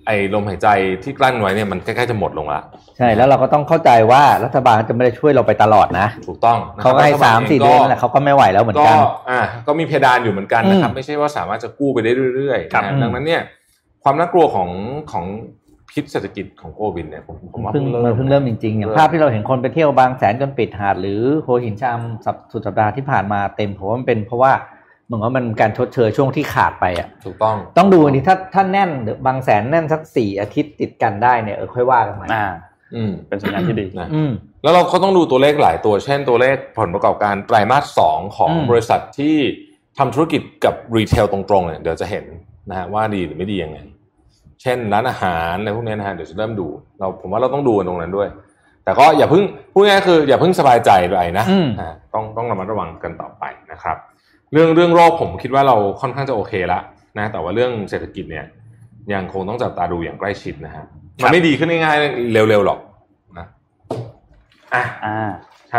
ไอ้ลมหายใจที่กลั้นไว้เนี่ยมันใกล้ๆจะหมดลงละใช่แล้วเราก็ต้องเข้าใจว่ารัฐบาลจะไม่ได้ช่วยเราไปตลอดนะ ถูกต้องเขาให้สามสี่เดือนแหละเขาก็ไม่ไหวแล้วเหมือนกันก็อ่าก็มีเพดานอยู่เหมือนกันนะครับ ไม่ใช่ว่าสามารถจะกู้ไปได้เรื่อยๆดังนั้นเนี่ย ความน่ากลัวของของพิษเศรษฐกิจของโควิดเนี่ยผมผมว่าเพิ่งมันเพิ่งเริ่มจริงๆอย่างภาพที่เราเห็นคนไปเที่ยวบางแสนจนปิดหาดหรือโฮหินชามสุดสัปดาห์ที่ผ่านมาเต็มผมว่ามันเป็นเพราะว่า เหมือนว่ามันการชดเชยช่วงที่ขาดไปอะถูกต้องต้องดูนี่ถ้าถ้าแน่นบางแสนแน่นสักสี่อาทิตย์ติดกันได้เนี่ยเออค่อยว่ากันใหม่อ่าอืมเป็นสัญญาณที่ดีนะอืมแล้วเราก็ต้องดูตัวเลขหลายตัว เช่นตัวเลขผลประกอบการไตรมาสสองของบริษัทที่ทำธุรกิจกับรีเทลตรงๆเนี่ยเดี๋ยวจะเห็นนะฮะว่าดีหรือไม่ดียังไง เช่นร้านอาหารอะไรพวกนี้นะฮะเดี๋ยวจะเริ่มดู เราผมว่าเราต้องดูตรงนั้นด้วย แต่ก็อย่าเพิ่งพูดง่ายคือ อย่าเพิ่งสบายใจไปนะต้องต้องระมัดระวังกันต่อไปนะครับ เรื่องเรื่องโรคผมคิดว่าเราค่อนข้างจะโอเคแล้วนะแต่ว่าเรื่องเศรษฐกิจเนี่ย ยังคงต้องจับตาดูอย่างใกล้ชิดนะฮะมันไม่ดีขึ้นง่ายๆเร็วๆหรอกนะอะ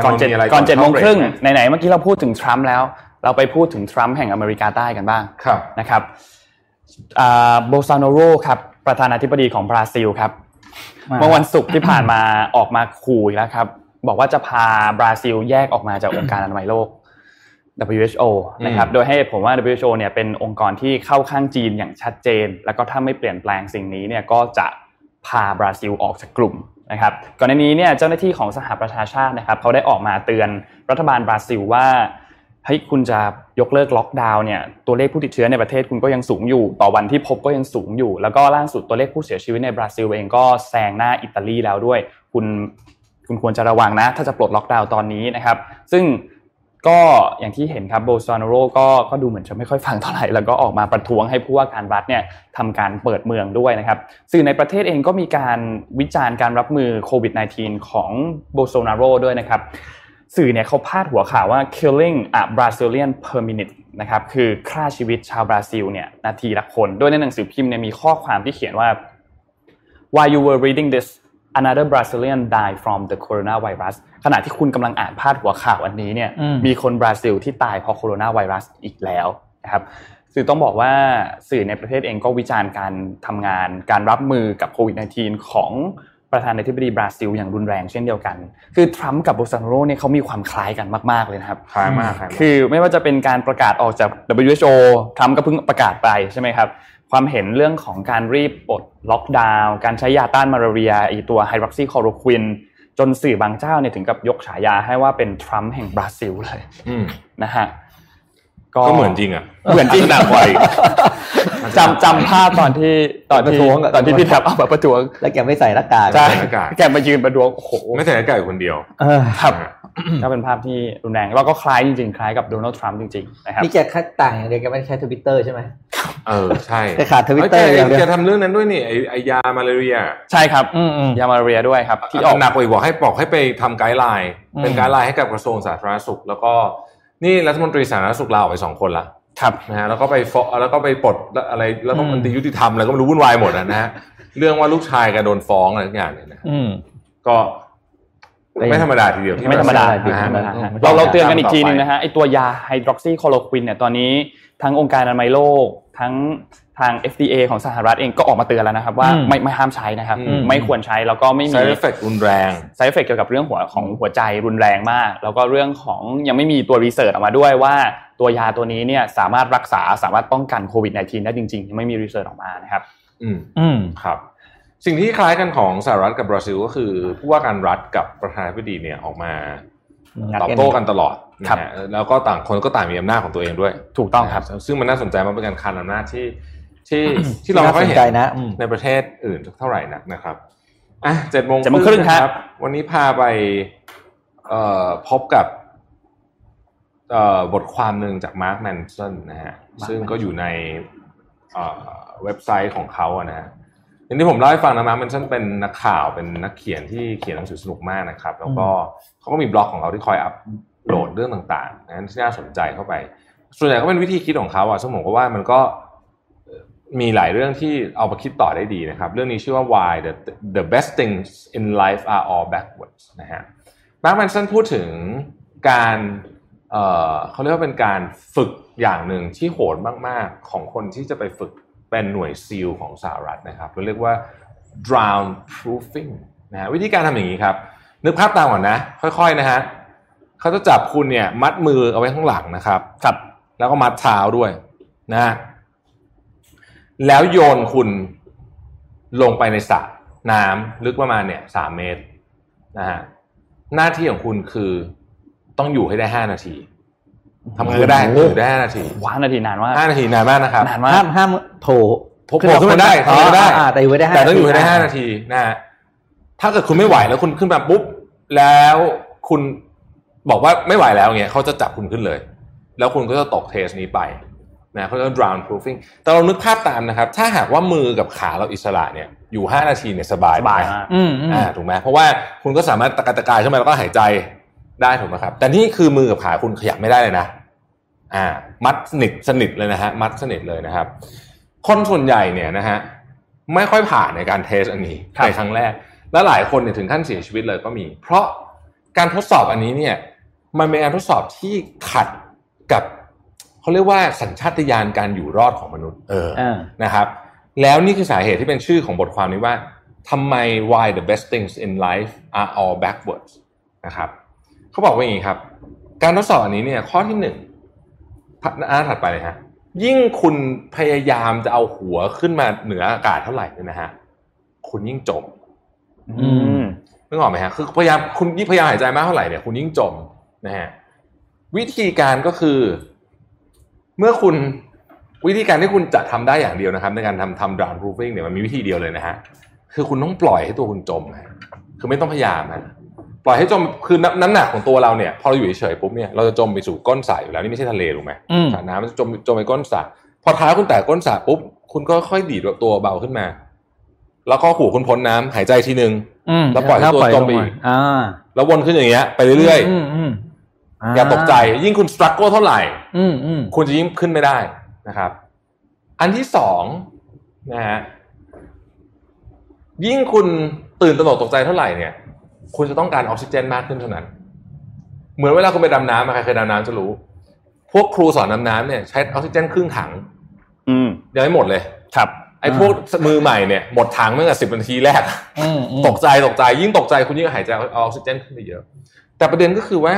ก่อนเจ็ดก่อนเจ็ดโมงครึ่งไหนๆเมื่อกี้เราพูดถึงทรัมป์แล้ว เราไปพูดถึงทรัมป์แห่งอเมริกาใต้กันบ้างนะครับโบซานโรครับประธานาธิบดีของบราซิลครับเมื่อวันศุกร์ที่ผ่านมาออกมาขู่แล้วครับ บอกว่าจะพาบราซิลแยกออกมาจากองค์การอนามัยโลก WHO นะครับ โดยให้เหตุผลว่า WHO เนี่ยเป็นองค์กรที่เข้าข้างจีนอย่างชัดเจน แล้วก็ถ้าไม่เปลี่ยนแปลงสิ่งนี้เนี่ยก็จะพาบราซิลออกจากกลุ่มนะครับ ก่อนหน้านี้เนี่ยเจ้าหน้าที่ของสหประชาชาตินะครับเขาได้ออกมาเตือนรัฐบาลบราซิลว่าเฮ้ยคุณจะยกเลิกล็อกดาวน์เนี่ยตัวเลขผู้ติดเชื้อในประเทศคุณก็ยังสูงอยู่ ต่อวันที่พบก็ยังสูงอยู่ แล้วก็ล่าสุดตัวเลขผู้เสียชีวิตในบราซิลเองก็แซงหน้าอิตาลีแล้วด้วย คุณคุณควรจะระวังนะ ถ้าจะปลดล็อกดาวน์ตอนนี้นะครับ ซึ่ง ก็อย่างที่เห็นครับโบซานโรก็ก็ดูเหมือนจะไม่ค่อยฟังเท่าไหร่ แล้วก็ออกมาประท้วงให้ผู้ว่าการรัฐเนี่ยทำการเปิดเมืองด้วยนะครับสื่อในประเทศเองก็มีการวิจารณ์การรับมือโควิด -19 ของโบโซนาโรด้วยนะครับสื่อเนี่ยเขาพาดหัวข่าวว่า killing a Brazilian per minute นะครับคือฆ่าชีวิตชาวบราซิลเนี่ยนาทีละคนโดยในหนังสือพิมพ์เนี่ยมีข้อความที่เขียนว่า while you were reading this another Brazilian died from the coronavirus ขณะที่คุณกำลังอ่านพาดหัวข่าวอันนี้เนี่ยมีคนบราซิลที่ตายเพราะโคโรนาไวรัสอีกแล้วนะครับสื่อต้องบอกว่าสื่อในประเทศเองก็วิจารณ์การทำงานการรับมือกับโควิด -19 ของประธานาธิบดีบราซิลอย่างรุนแรงเช่นเดียวกัน คือทรัมป์กับโบซานโรเนี่ยเขามีความคล้ายกันมาก ๆ เลยนะครับคล้ายมากคือไม่ว่าจะเป็นการประกาศออกจาก WHO ทรัมป์ก็เพิ่งประกาศไปใช่ไหมครับความเห็นเรื่องของการรีบปลดล็อกดาวน์การใช้ยาต้านมาลาเรียไอตัวไฮดรอกซีคลอโรควิน จนสื่อบางเจ้าเนี่ยถึงกับยกฉายาให้ว่าเป็นทรัมป์แห่งบราซิลเลยนะฮะก็เหมือนจริงอะเหมือนจริงหนักกว่าจำจำภาพตอนที่ตอนที่ตอนที่พี่แทบเอาแบบประท้วงแล้วแกไม่ใส่หน้ากากใช่แกมายืนประท้วงโอ้โหไม่ใส่หน้ากากคนเดียวครับก็เป็นภาพที่รุนแรงแล้วก็คล้ายจริงๆ คล้ายกับโดนัลด์ทรัมป์จริงๆนะครับนี่แกค่ต่างอย่างเดียวแกไม่ใช้ทวิตเตอร์ใช่ไหม เออใช่แกขาดทวิตเตอร์อย่างเดียวแกทำเรื่องนั้นด้วยนี่ไอยามาลาเรีย ใช่ครับยามาลาเรียด้วยครับ ที่ออกหนักไปบอกให้บอกให้ไปทำ guideline เป็น guideline ให้กับกระทรวงสาธารณสุข แล้วก็นี่รัฐมนตรีสาธารณสุขลาออกไปสองคนละครับนะฮะแล้วก็ไปฟแล้วก็ไปปลดอะไรแล้วก็มันดียุติธรรมอะไรก็ไม่รู้วุ่นวายหมดนะฮะเรื่องว่าลูกชายแกโดนฟ้องอะไรทุกอย่างเนี่ยนะก็ไม่ธรรมดาทีเดียวไม่ธรรมดาเราเราเตือนกันอีกทีนึงนะฮะไอตัวยาไฮดรอกซีคลอโรควินเนี่ยตอนนี้ทั้งองค์การอนามัยโลก ทั้งทาง FDA ของสหรัฐเองก็ออกมาเตือนแล้วนะครับ ว่าไม่ไม่ห้ามใช้นะครับ ไม่ควรใช้แล้วก็มันมี side effect รุนแรง side effect เกี่ยวกับเรื่องหัวของหัวใจรุนแรงมาก แล้วก็เรื่องของยังไม่มีตัว research ออกมาด้วยว่า ตัวยาตัวนี้เนี่ยสามารถรักษาสามารถป้องกันโควิด -19 ได้จริงๆ ยังไม่มี research ออกมานะครับ อืมอืมครับสิ่งที่คล้ายกันของสหรัฐกับบราซิลก็คือผู้ว่าการรัฐกับประธานาธิบดีเนี่ยออกมาตอบโต้กันตลอด นะฮะแล้วก็ต่างคนก็ต่างมีอำนาจของตัวเองด้วย ถูกต้องครับ ซึ่งมันน่าสนใจมันเป็นการคานอำนาจที่ที่ที่เราไม่ค่อยเห็นในประเทศอื่นเท่าไหร่นักนะครับอะเจ็ดโมงครึ่งครับ วันนี้พาไปเอ่อพบกับบทความหนึ่งจาก Mark Manson นะฮะซึ่งก็อยู่ในเว็บไซต์ของเขาอะนะอย่างที่ผมเล่าให้ฟังนะ Mark Manson เป็นนักข่าวเป็นนักเขียนที่เขียนหนังสือสนุกมากนะครับ แล้วก็เขาก็มีบล็อกของเขาที่คอยอัพ โหลดเรื่องต่างๆนะที่น่าสนใจเข้าไป ส่วนใหญ่ก็เป็นวิธีคิดของเขาอะซึ่งผมก็ว่ามันก็มีหลายเรื่องที่เอามาคิดต่อได้ดีนะครับ เรื่องนี้ชื่อว่า why the the best things in life are all backwards นะฮะมาร์คแมนสันพูดถึงการเเขาเรียกว่าเป็นการฝึกอย่างหนึ่งที่โหดมากๆ ของคนที่จะไปฝึกเป็นหน่วยซีลของสหรัฐนะครับเราเรียกว่า drown proofing นะฮะวิธีการทำอย่างนี้ครับ นึกภาพตามก่อนนะ ค่อยๆนะฮะ เขาจะจับคุณเนี่ย มัดมือเอาไว้ข้างหลังนะครับครับ แล้วก็มัดเท้าด้วยนะ แล้วโยนคุณลงไปในสระน้ำลึกประมาณเนี่ยสามเมตรนะฮะหน้าที่ของคุณคือต้องอยู่ให้ได้ห้านาทีทำไงก็ได้อยู่ได้ห้านาทีห้านาทีนานมากห้านาทีนานมากนะครับนานมากห้ามห้ามโผล่โผล่ขึ้นมาได้ทำก็ได้แต่อยู่ได้แต่ต้องอยู่ได้ห้านาทีนะฮะถ้าเกิดคุณไม่ไหวแล้วคุณขึ้นมาปุ๊บ แล้วคุณ บอกว่าไม่ไหวแล้วเงี้ยเขาจะจับคุณขึ้นเลย แล้วคุณก็จะตกเทสนี้ไปนะเขาเรียก drown proofing แต่เรานึกภาพตามนะครับ ถ้าหากว่ามือกับขาเราอิสระเนี่ยอยู่ห้านาทีเนี่ยสบายมากอ่าถูกไหมเพราะว่าคุณก็สามารถตะกตะกายขึ้นมาแล้วก็หายใจได้ถูกไหมครับ แต่นี่คือมือกับขาคุณขยับไม่ได้เลยนะ อ่า มัดสนิทสนิทเลยนะฮะมัดสนิทเลยนะครับ คนส่วนใหญ่เนี่ยนะฮะไม่ค่อยผ่านในการเทสอันนี้ในครั้งแรก และหลายคนเนี่ยถึงขั้นเสียชีวิตเลยก็มี เพราะการทดสอบอันนี้เนี่ย มันเป็นการทดสอบที่ขัดกับเขาเรียกว่าสัญชาตญาณการอยู่รอดของมนุษย์เออนะครับ แล้วนี่คือสาเหตุที่เป็นชื่อของบทความนี้ว่าทำไม why the best things in life are all backwards นะครับเขาบอกว่าอย่างนี้ครับ การทดสอบอันนี้เนี่ยข้อที่หนึ่งอ่าถัดไปเลยฮะยิ่งคุณพยายามจะเอาหัวขึ้นมาเหนืออากาศเท่าไหร่เนี่ยนะฮะคุณยิ่งจมอืมนึกออกไหมฮะคือพยายามคุณยิ่งพยายามหายใจมากเท่าไหร่เนี่ยคุณยิ่งจม นะฮะวิธีการก็คือ เมื่อคุณวิธีการที่คุณจะทำได้อย่างเดียวนะครับ ในการทำทำ drown proofing เนี่ยมันมีวิธีเดียวเลยนะฮะคือคุณต้องปล่อยให้ตัวคุณจมคือไม่ต้องพยายามนะปล่อยให้จมคือน้ำหนักของตัวเราเนี่ย พอเราอยู่เฉยๆปุ๊บเนี่ยเราจะจมไปสู่ก้นสระอยู่แล้วนี่ไม่ใช่ทะเลถูกไหมสระน้ำมันจะจมจมไปก้นสระพอเท้าคุณแตะก้นสระปุ๊บคุณก็ค่อยดีดตัวเบาขึ้นมา แล้วก็หูคุณพ้นน้ำหายใจทีนึงแล้วปล่อยให้ตัวจมไปอีกแล้ววนขึ้นอย่างเงี้ยไปเรื่อยๆ อย่าตกใจ ยิ่งคุณสตรัคเกิลเท่าไหร่คุณจะยิ่งขึ้นไม่ได้นะครับ อันที่สองนะฮะยิ่งคุณตื่นตระหนกตกใจเท่าไหร่เนี่ย คุณจะต้องการออกซิเจนมากขึ้นเท่านั้น เหมือนเวลาคุณไปดำน้ำใครเคยดำน้ำจะรู้ พวกครูสอนดำน้ำเนี่ยใช้ออกซิเจนครึ่งถังอืมยังไม่หมดเลย ครับไอ้พวกมือใหม่เนี่ยหมดถังเมื่อสิบนาทีแรกตกใจตกใจ ยิ่งตกใจคุณยิ่งหายใจออกซิเจนขึ้นไปเยอะ แต่ประเด็นก็คือว่า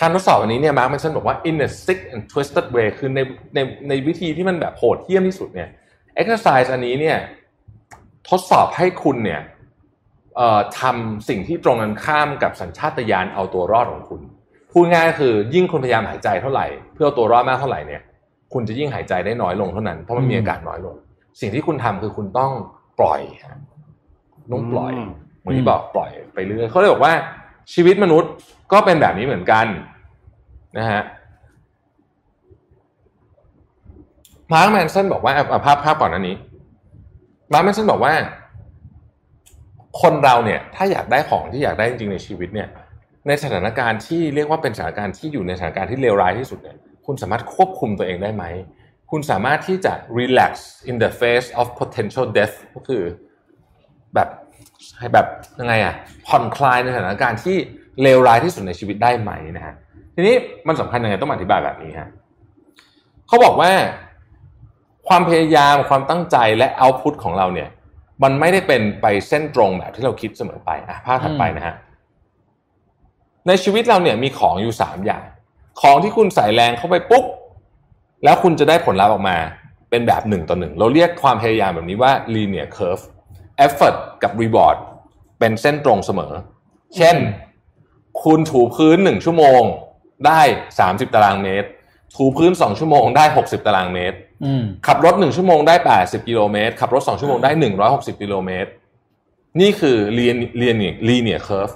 การทดสอบอันนี้เนี่ยมาร์คแมนสันบอกว่า in a sick and twisted way คือในในในวิธีที่มันแบบโหดเหี้ยมที่สุดเนี่ย exercise อันนี้เนี่ยทดสอบให้คุณเนี่ยทำสิ่งที่ตรงกันข้ามกับสัญชาตญาณเอาตัวรอดของคุณ พูดง่ายคือยิ่งคุณพยายามหายใจเท่าไหร่ เพื่อเอาตัวรอดมากเท่าไหร่เนี่ย คุณจะยิ่งหายใจได้น้อยลงเท่านั้นเพราะมันมีอากาศน้อยลง สิ่งที่คุณทำคือคุณต้องปล่อยต้องปล่อยเหมือนที่บอกปล่อยไปเรื่อยเขาเลยบอกว่า ชีวิตมนุษย์ก็เป็นแบบนี้เหมือนกันนะฮะ Mark Manson บอกว่าภาพภาพก่อนอันนี้ Mark Manson บอกว่า คนเราเนี่ยถ้าอยากได้ของที่อยากได้จริงๆในชีวิตเนี่ยในสถานการณ์ที่เรียกว่าเป็นสถานการณ์ที่อยู่ในสถานการณ์ที่เลวร้ายที่สุดเนี่ยคุณสามารถควบคุมตัวเองได้ไหม คุณสามารถที่จะ relax in the face of potential death ก็คือแบบ ให้แบบยังไงอะผ่อนคลายในสถานการณ์ที่เลวร้ายที่สุดในชีวิตได้ไหมนะฮะทีนี้มันสำคัญยังไงต้องอธิบายแบบนี้ฮะเขาบอกว่าความพยายามความตั้งใจและเอาพุตของเราเนี่ย มันไม่ได้เป็นไปเส้นตรงแบบที่เราคิดเสมอไปอะภาพถัดไปนะฮะในชีวิตเราเนี่ยมีของอยู่สามอย่าง ของที่คุณใส่แรงเข้าไปปุ๊บแล้วคุณจะได้ผลลัพธ์ออกมา เป็นแบบหนึ่งต่อหนึ่งเราเรียกความพยายามแบบนี้ว่า linear curve effort กับ reward เป็นเส้นตรงเสมอ เช่น คุณถูพื้นหนึ่งชั่วโมงได้สามสิบตารางเมตร ถูพื้นสองชั่วโมงได้หกสิบตารางเมตรขับรถหนึ่งชั่วโมงได้แปดสิบกิโลเมตร ขับรถสองชั่วโมงได้หนึ่งร้อยหกสิบกิโลเมตร นี่คือเรียนเรียนลีเนียเคอร์ฟ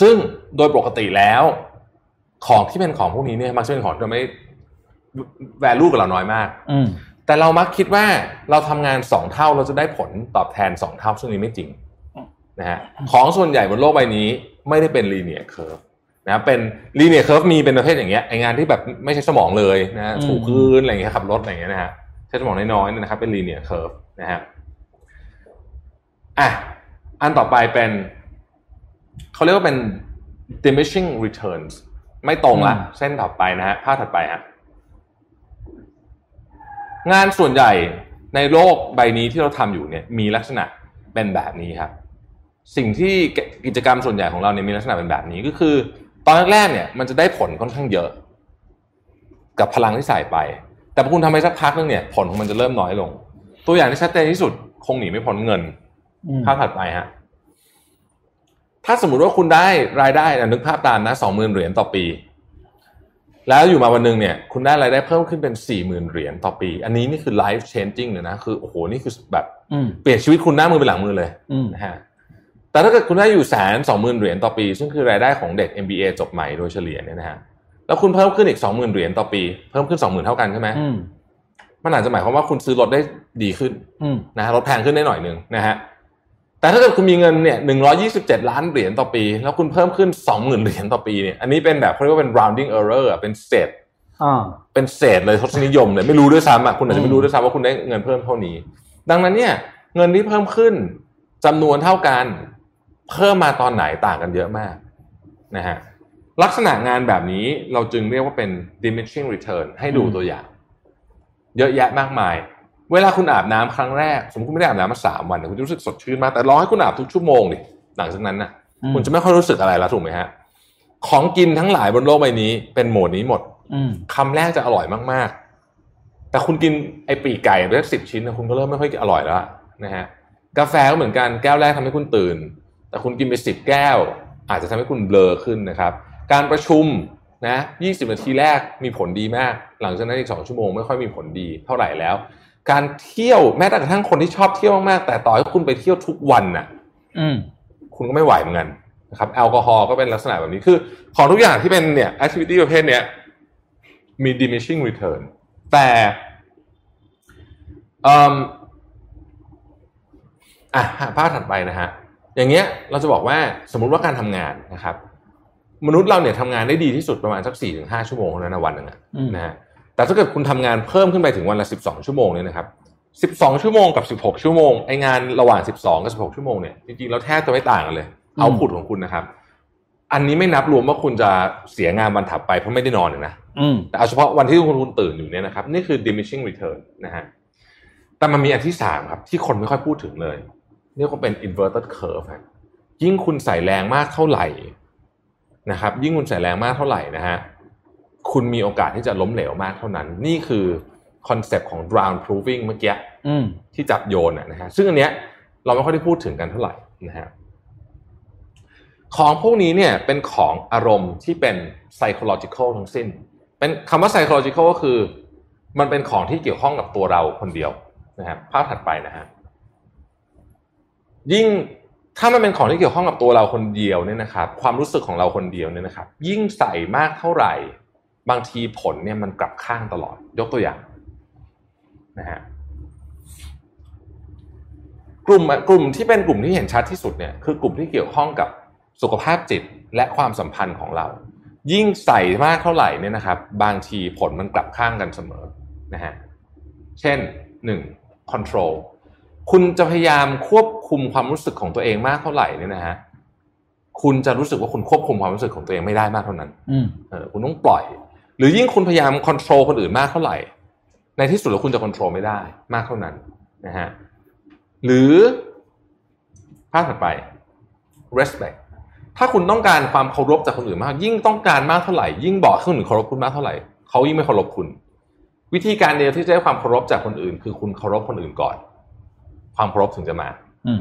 ซึ่งโดยปกติแล้ว ของที่เป็นของพวกนี้เนี่ยมักจะเป็นของที่ไม่แวลูกับเราน้อยมาก แต่เรามักคิดว่าเราทำงานสองเท่าเราจะได้ผลตอบแทนสองเท่าซึ่งนี้ไม่จริงนะฮะของส่วนใหญ่บนโลกใบนี้ไม่ได้เป็น linear curve นะเป็น linear curve มีเป็นประเภทอย่างเงี้ยไองานที่แบบไม่ใช้สมองเลยนะถูพื้นอะไรอย่างเงี้ยขับรถอะไรอย่างเงี้ยนะฮะใช้สมองน้อยๆนะครับเป็น linear curve นะฮะอะอันต่อไปเป็นเขาเรียกว่าเป็น diminishing returns ไม่ตรงละเส้นถัดไปนะฮะภาพถัดไปฮะ งานส่วนใหญ่ในโลกใบนี้ที่เราทำอยู่เนี่ยมีลักษณะเป็นแบบนี้ครับ สิ่งที่กิจกรรมส่วนใหญ่ของเราเนี่ยมีลักษณะเป็นแบบนี้ก็คือ ตอนแรกเนี่ยมันจะได้ผลค่อนข้างเยอะ กับพลังที่ใส่ไป แต่พอคุณทำไปสักพักนึงเนี่ยผลของมันจะเริ่มน้อยลง ตัวอย่างที่ชัดเจนที่สุดคงหนีไม่พ้นเงินภาพถัดไปฮะถ้าสมมุติว่าคุณได้รายได้นึกภาพตามนะสองหมื่นเหรียญต่อปี แล้วอยู่มาวันหนึ่งเนี่ยคุณได้รายได้เพิ่มขึ้นเป็นสี่หมื่นเหรียญต่อปี อันนี้นี่คือ life changing เลยนะคือโอ้โหนี่คือแบบเปลี่ยนชีวิตคุณหน้ามือเป็นหลังมือเลยนะฮะแต่ถ้าเกิดคุณได้อยู่แสนสองหมื่นเหรียญต่อปี ซึ่งคือรายได้ของเด็ก MBA จบใหม่โดยเฉลี่ยเนี่ยนะฮะแล้วคุณเพิ่มขึ้นอีกสองหมื่นเหรียญต่อปี เพิ่มขึ้นสองหมื่นเท่ากันใช่ไหมมันอาจจะหมายความว่าคุณซื้อรถได้ดีขึ้นนะฮะรถแพงขึ้นได้หน่อยหนึ่งนะฮะ แต่ถ้าเกิดคุณมีเงินเนี่ยหนึ่งร้อยี่สิบเจ็ดล้านเหรียญต่อปี แล้วคุณเพิ่มขึ้นสองหมื่นเหรียญต่อปีเนี่ย อันนี้เป็นแบบเขาเรียกว่าเป็น rounding error อะเป็นเศษเป็นเศษเลยทศนิยมเลยไม่รู้ด้วยซ้ำอะคุณอาจจะไม่รู้ด้วยซ้ำว่าคุณได้เงินเพิ่มเท่านี้ ดังนั้นเนี่ยเงินที่เพิ่มขึ้นจำนวนเท่ากันเพิ่มมาตอนไหนต่างกันเยอะมากนะฮะลักษณะงานแบบนี้เราจึงเรียกว่าเป็น diminishing return ให้ดูตัวอย่าง เยอะแยะมากมาย เวลาคุณอาบน้ำครั้งแรก สมมติคุณไม่ได้อาบน้ำมาสามวันคุณจะรู้สึกสดชื่นมาก แต่รอให้คุณอาบทุกชั่วโมงดิหลังจากนั้นนะคุณจะไม่ค่อยรู้สึกอะไรแล้วถูกไหมฮะ ของกินทั้งหลายบนโลกใบนี้เป็นโหมดนี้หมดคำแรกจะอร่อยมากๆ แต่คุณกินไอปีกไก่ไปสักสิบชิ้นคุณก็เริ่มไม่ค่อยอร่อยแล้วนะฮะ กาแฟก็เหมือนกันแก้วแรกทำให้คุณตื่น แต่คุณกินไปสิบแก้ว อาจจะทำให้คุณเบลอขึ้นนะครับ การประชุมนะยี่สิบนาทีแรกมีผลดีมาก หลังจากนั้นอีกสองชั่วโมงไม่ค่อยมีผลดีเท่าไหร่แล้ว การเที่ยวแม้แต่กระทั่งคนที่ชอบเที่ยวมากๆแต่ต่อให้คุณไปเที่ยวทุกวันน่ะคุณก็ไม่ไหวเหมือนกันนะครับแอลกอฮอล์ก็เป็นลักษณะแบบนี้คือ ของทุกอย่างที่เป็นเนี่ยแอคทิวิตี้ประเภทเนี้ยมี diminishing return แต่อะภาพถัดไปนะฮะอย่างเงี้ยเราจะบอกว่าสมมุติว่าการทำงานนะครับ มนุษย์เราเนี่ยทำงานได้ดีที่สุดประมาณสักสี่ถึงห้าชั่วโมงนั้นวันหนึ่งนะฮะ แต่ถ้าเกิดคุณทำงานเพิ่มขึ้นไปถึงวันละสิบสองชั่วโมงเนี่ยนะครับสิบสองชั่วโมงกับสิบหกชั่วโมงไองานระหว่างสิบสองกับสิบหกชั่วโมงเนี่ยจริงๆแล้วแทบจะไม่ต่างกันเลย เอาผุดของคุณนะครับ อันนี้ไม่นับรวมว่าคุณจะเสียงานวันถัดไปเพราะไม่ได้นอนนะแต่เอาเฉพาะวันที่คุณคุณตื่นอยู่เนี่ยนะครับนี่คือ diminishing return นะฮะแต่มันมีอันที่สามครับ ที่คนไม่ค่อยพูดถึงเลยเรียกว่าเป็น inverted curve ครับยิ่งคุณใส่แรงมากเท่าไหร่นะครับ ยิ่งคุณใส่แรงมากเท่าไหร่นะฮะ คุณมีโอกาสที่จะล้มเหลวมากเท่านั้น นี่คือคอนเซปต์ของ drown proofing เมื่อกี้ที่จับโยนนะฮะซึ่งอันเนี้ยเราไม่ค่อยได้พูดถึงกันเท่าไหร่นะฮะของพวกนี้เนี่ยเป็นของอารมณ์ที่เป็น psychological ทั้งสิ้น เป็นคำว่า psychological ก็คือ มันเป็นของที่เกี่ยวข้องกับตัวเราคนเดียวนะครับภาพถัดไปนะฮะยิ่งถ้ามันเป็นของที่เกี่ยวข้องกับตัวเราคนเดียวเนี่ยนะครับ ความรู้สึกของเราคนเดียวเนี่ยนะครับ ยิ่งใส่มากเท่าไหร่ บางทีผลเนี่ยมันกลับข้างตลอด ยกตัวอย่างนะฮะกลุ่มกลุ่มที่เป็นกลุ่มที่เห็นชัดที่สุดเนี่ยคือกลุ่มที่เกี่ยวข้องกับสุขภาพจิตและความสัมพันธ์ของเรา ยิ่งใส่มากเท่าไหร่เนี่ยนะครับ บางทีผลมันกลับข้างกันเสมอนะฮะเช่นหนึ่ง control คุณจะพยายามควบคุมความรู้สึกของตัวเองมากเท่าไหร่เนี่ยนะฮะคุณจะรู้สึกว่าคุณควบคุมความรู้สึกของตัวเองไม่ได้มากเท่านั้นเออคุณต้องปล่อย หรือยิ่งคุณพยายามควบคุมคนอื่นมากเท่าไหร่ ในที่สุดแล้วคุณจะควบคุมไม่ได้มากเท่านั้นนะฮะหรือภาพถัดไป respect ถ้าคุณต้องการความเคารพจากคนอื่นมาก ยิ่งต้องการมากเท่าไหร่ ยิ่งบอกคนอื่นเคารพคุณมากเท่าไหร่เขายิ่งไม่เคารพคุณ วิธีการเดียวที่จะได้ความเคารพจากคนอื่น คือคุณเคารพคนอื่นก่อน ความเคารพถึงจะมา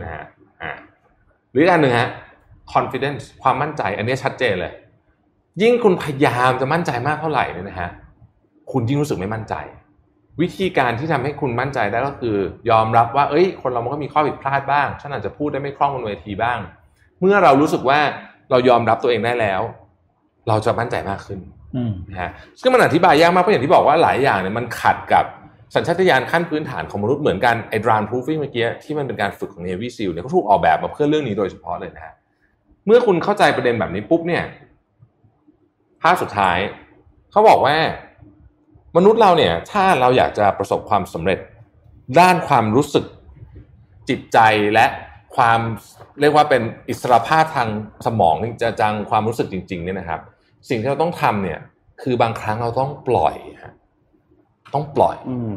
นะฮะอ่าหรืออันหนึ่งฮะ confidence ความมั่นใจ อันนี้ชัดเจนเลย ยิ่งคุณพยายามจะมั่นใจมากเท่าไหร่เนี่ยนะฮะคุณยิ่งรู้สึกไม่มั่นใจ วิธีการที่ทำให้คุณมั่นใจได้ก็คือ ยอมรับว่า เอ้ย คนเรามันก็มีข้อผิดพลาดบ้างฉันอาจจะพูดได้ไม่คล่องบนเวทีบ้าง เมื่อเรารู้สึกว่าเรายอมรับตัวเองได้แล้ว เราจะมั่นใจมากขึ้นนะฮะซึ่งมันอธิบายยากมากเพราะอย่างที่บอกว่าหลายอย่างเนี่ยมันขัดกับสัญชาตญาณขั้นพื้นฐานของมนุษย์เหมือนกันไอ้ดรานพูฟิ่งเมื่อกี้ที่มันเป็นการฝึกของเนวิซิลเนี่ยเขาถูกออกแบบมาเพื่อเรื่องนี้โดยเฉพาะเลยนะฮะเมื่อคุณเข้าใจประเด็นแบบนี้ปุ๊บเนี่ย ภาพสุดท้าย เขาบอกว่ามนุษย์เราเนี่ย ถ้าเราอยากจะประสบความสำเร็จ ด้านความรู้สึกจิตใจและความเรียกว่าเป็นอิสรภาพทางสมองจะจังความรู้สึกจริงๆเนี่ยนะครับ สิ่งที่เราต้องทำเนี่ย คือบางครั้งเราต้องปล่อยฮะต้องปล่อย อืม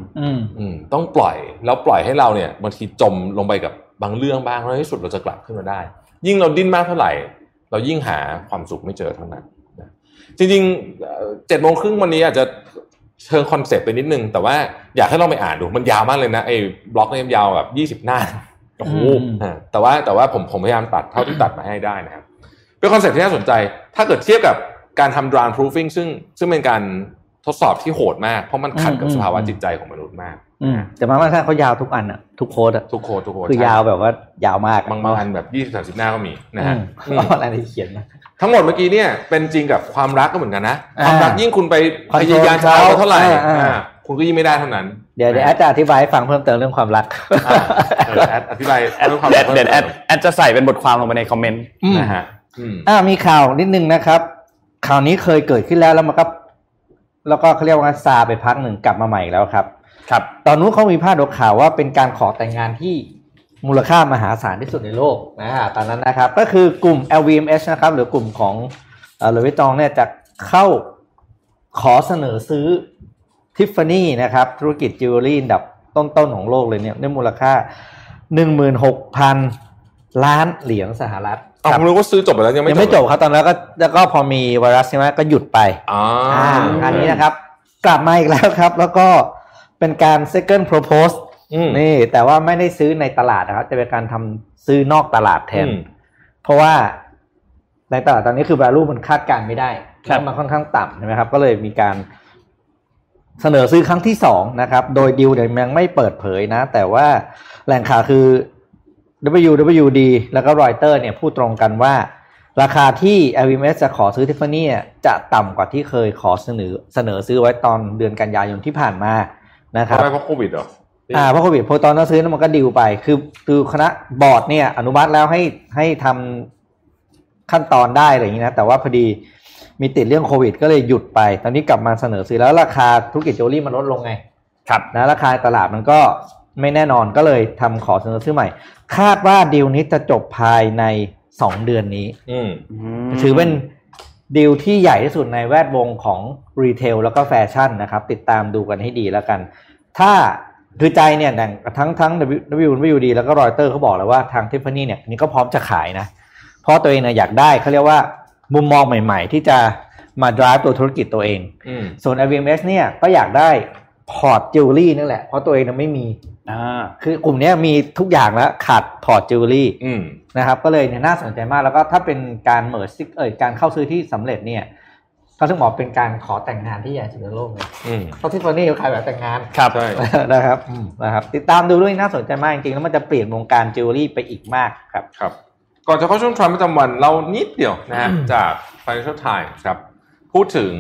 อืมต้องปล่อย แล้วปล่อยให้เราเนี่ยบางทีจมลงไปกับบางเรื่องบ้างแล้วที่สุดเราจะกลับขึ้นมาได้ ยิ่งเราดิ้นมากเท่าไหร่ เรายิ่งหาความสุขไม่เจอเท่านั้น จริงๆเจ็ดโมงครึ่งวันนี้อาจจะเชิงคอนเซปต์ไปนิดนึง แต่ว่าอยากให้ลองไปอ่านดูมันยาวมากเลยนะไอ้บล็อกเนี่ยยาวแบบยี่สิบหน้าโอ้โหแต่ว่าแต่ว่าผมผมพยายามตัดเท่าที่ตัดมาให้ได้นะครับเป็นคอนเซ็ปต์ที่น่าสนใจ ถ้าเกิดเทียบกับการทำ drown proofing ซึ่งซึ่งเป็นการทดสอบที่โหดมาก เพราะมันขัดกับสภาวะจิตใจของมนุษย์มาก แต่บางท่านเขายาวทุกอันอะทุก quote อะทุก quote ทุก quote คือยาวแบบว่ายาวมากบางบางอันแบบยี่สิบสามสิบหน้าก็มีนะฮะอะไรที่เขียนนะทั้งหมดเมื่อกี้เนี่ยเป็นจริงกับความรักก็เหมือนกันนะความรักยิ่งคุณไปพยายามจะเอาเท่าไหร่คุณก็ยิ่งไม่ได้เท่านั้นเดี๋ยวเดี๋ยวแอดจะอธิบายให้ฟังเพิ่มเติมเรื่องความรักแอดอธิบายเรื่องความรักเดี๋ยวแอดแอดจะใส่เป็นบทความลงไปในคอมเมนต์นะฮะอ่ามีข่าวนิดนึงนะครับ ข่าวนี้เคยเกิดขึ้นแล้วแล้วมันก็แล้วก็เขาเรียกว่าซาไปพักหนึ่งกลับมาใหม่แล้วครับ ครับตอนนู้นเขามีพาดหัวข่าวว่าเป็นการขอแต่งงานที่มูลค่ามหาศาลที่สุดในโลกนะฮะตอนนั้นนะครับ ก็คือกลุ่ม LVMH นะครับ หรือกลุ่มของหลุยส์วิตตองเนี่ยจะเข้าขอเสนอซื้อทิฟฟานี่นะครับ ธุรกิจจิวเวลรี่ดับต้นๆของโลกเลยเนี่ยในมูลค่า 16,000 ล้านเหรียญสหรัฐอ๋อผมรู้ว่าซื้อจบไปแล้วยังไม่ยังไม่จบครับตอนนั้นก็แล้วก็พอมีไวรัสใช่ไหมก็หยุดไปอ๋ออันนี้นะครับ กลับมาอีกแล้วครับ แล้วก็ เป็นการ second propose นี่แต่ว่าไม่ได้ซื้อในตลาดนะครับ จะเป็นการทำซื้อนอกตลาดแทน เพราะว่าในตลาดตอนนี้คือ value มันคาดการไม่ได้แล้วมันค่อนข้างต่ำใช่ไหมครับ ก็เลยมีการเสนอซื้อครั้งที่สองนะครับ โดยดิวเนี่ยยังไม่เปิดเผยนะ แต่ว่าแหล่งข่าวคือ WWD แล้วก็รอยเตอร์เนี่ยพูดตรงกันว่า ราคาที่ LVMH จะขอซื้อทิฟฟานี่จะต่ำกว่าที่เคยขอเสนอเสนอซื้อไว้ตอนเดือนกันยายนที่ผ่านมา นะครับเพราะโควิดเหรออ่าเพราะโควิดพอตอนนั้นซื้อมันก็ดิวไป คือคือคณะบอร์ดเนี่ย อนุมัติแล้วให้ให้ทำขั้นตอนได้อะไรอย่างนี้นะ แต่ว่าพอดีมีติดเรื่องโควิด ก็เลยหยุดไป ตอนนี้กลับมาเสนอซื้อแล้วราคาธุรกิจโจลี่มันลดลงไง ครับนะราคาตลาดมันก็ไม่แน่นอนก็เลยทำขอเสนอซื้อใหม่ คาดว่าดีลนี้จะจบภายในสองเดือนนี้ถือเป็น ดีลที่ใหญ่ที่สุดในแวดวงของรีเทลแล้วก็แฟชั่นนะครับ ติดตามดูกันให้ดีแล้วกัน ถ้าคือใจเนี่ยทั้งทั้ง WWD แล้วก็รอยเตอร์เขาบอกแล้วว่าทางทิฟฟานี่เนี่ยนี่ก็พร้อมจะขายนะ เพราะตัวเองเนี่ยอยากได้เขาเรียกว่ามุมมองใหม่ ๆ ที่จะมา drive ตัวธุรกิจตัวเอง ส่วน LVMH เนี่ยก็อยากได้พอร์ตจิวเวลรี่นั่นแหละ เพราะตัวเองไม่มีอ่า คือกลุ่มนี้มีทุกอย่างแล้วขาดพอร์ตจิวเวลรี่นะครับ ก็เลยเนี่ยน่าสนใจมากแล้วก็ถ้าเป็นการ merging เอ่ยการเข้าซื้อที่สำเร็จเนี่ยเขาถึงบอกเป็นการขอแต่งงานที่ใหญ่สุดในโลกเลยเพราะทิฟฟานี่เขาขายแบบแต่งงานครับใช่นะครับนะครับติดตามดูด้วยน่าสนใจมากจริงๆแล้วมันจะเปลี่ยนวงการจิวเวลรี่ไปอีกมากครับครับ ก่อนจะเข้าช่วงทรัมป์ประจำวันเรานิดเดียวนะฮะจาก Financial Times ครับพูดถึง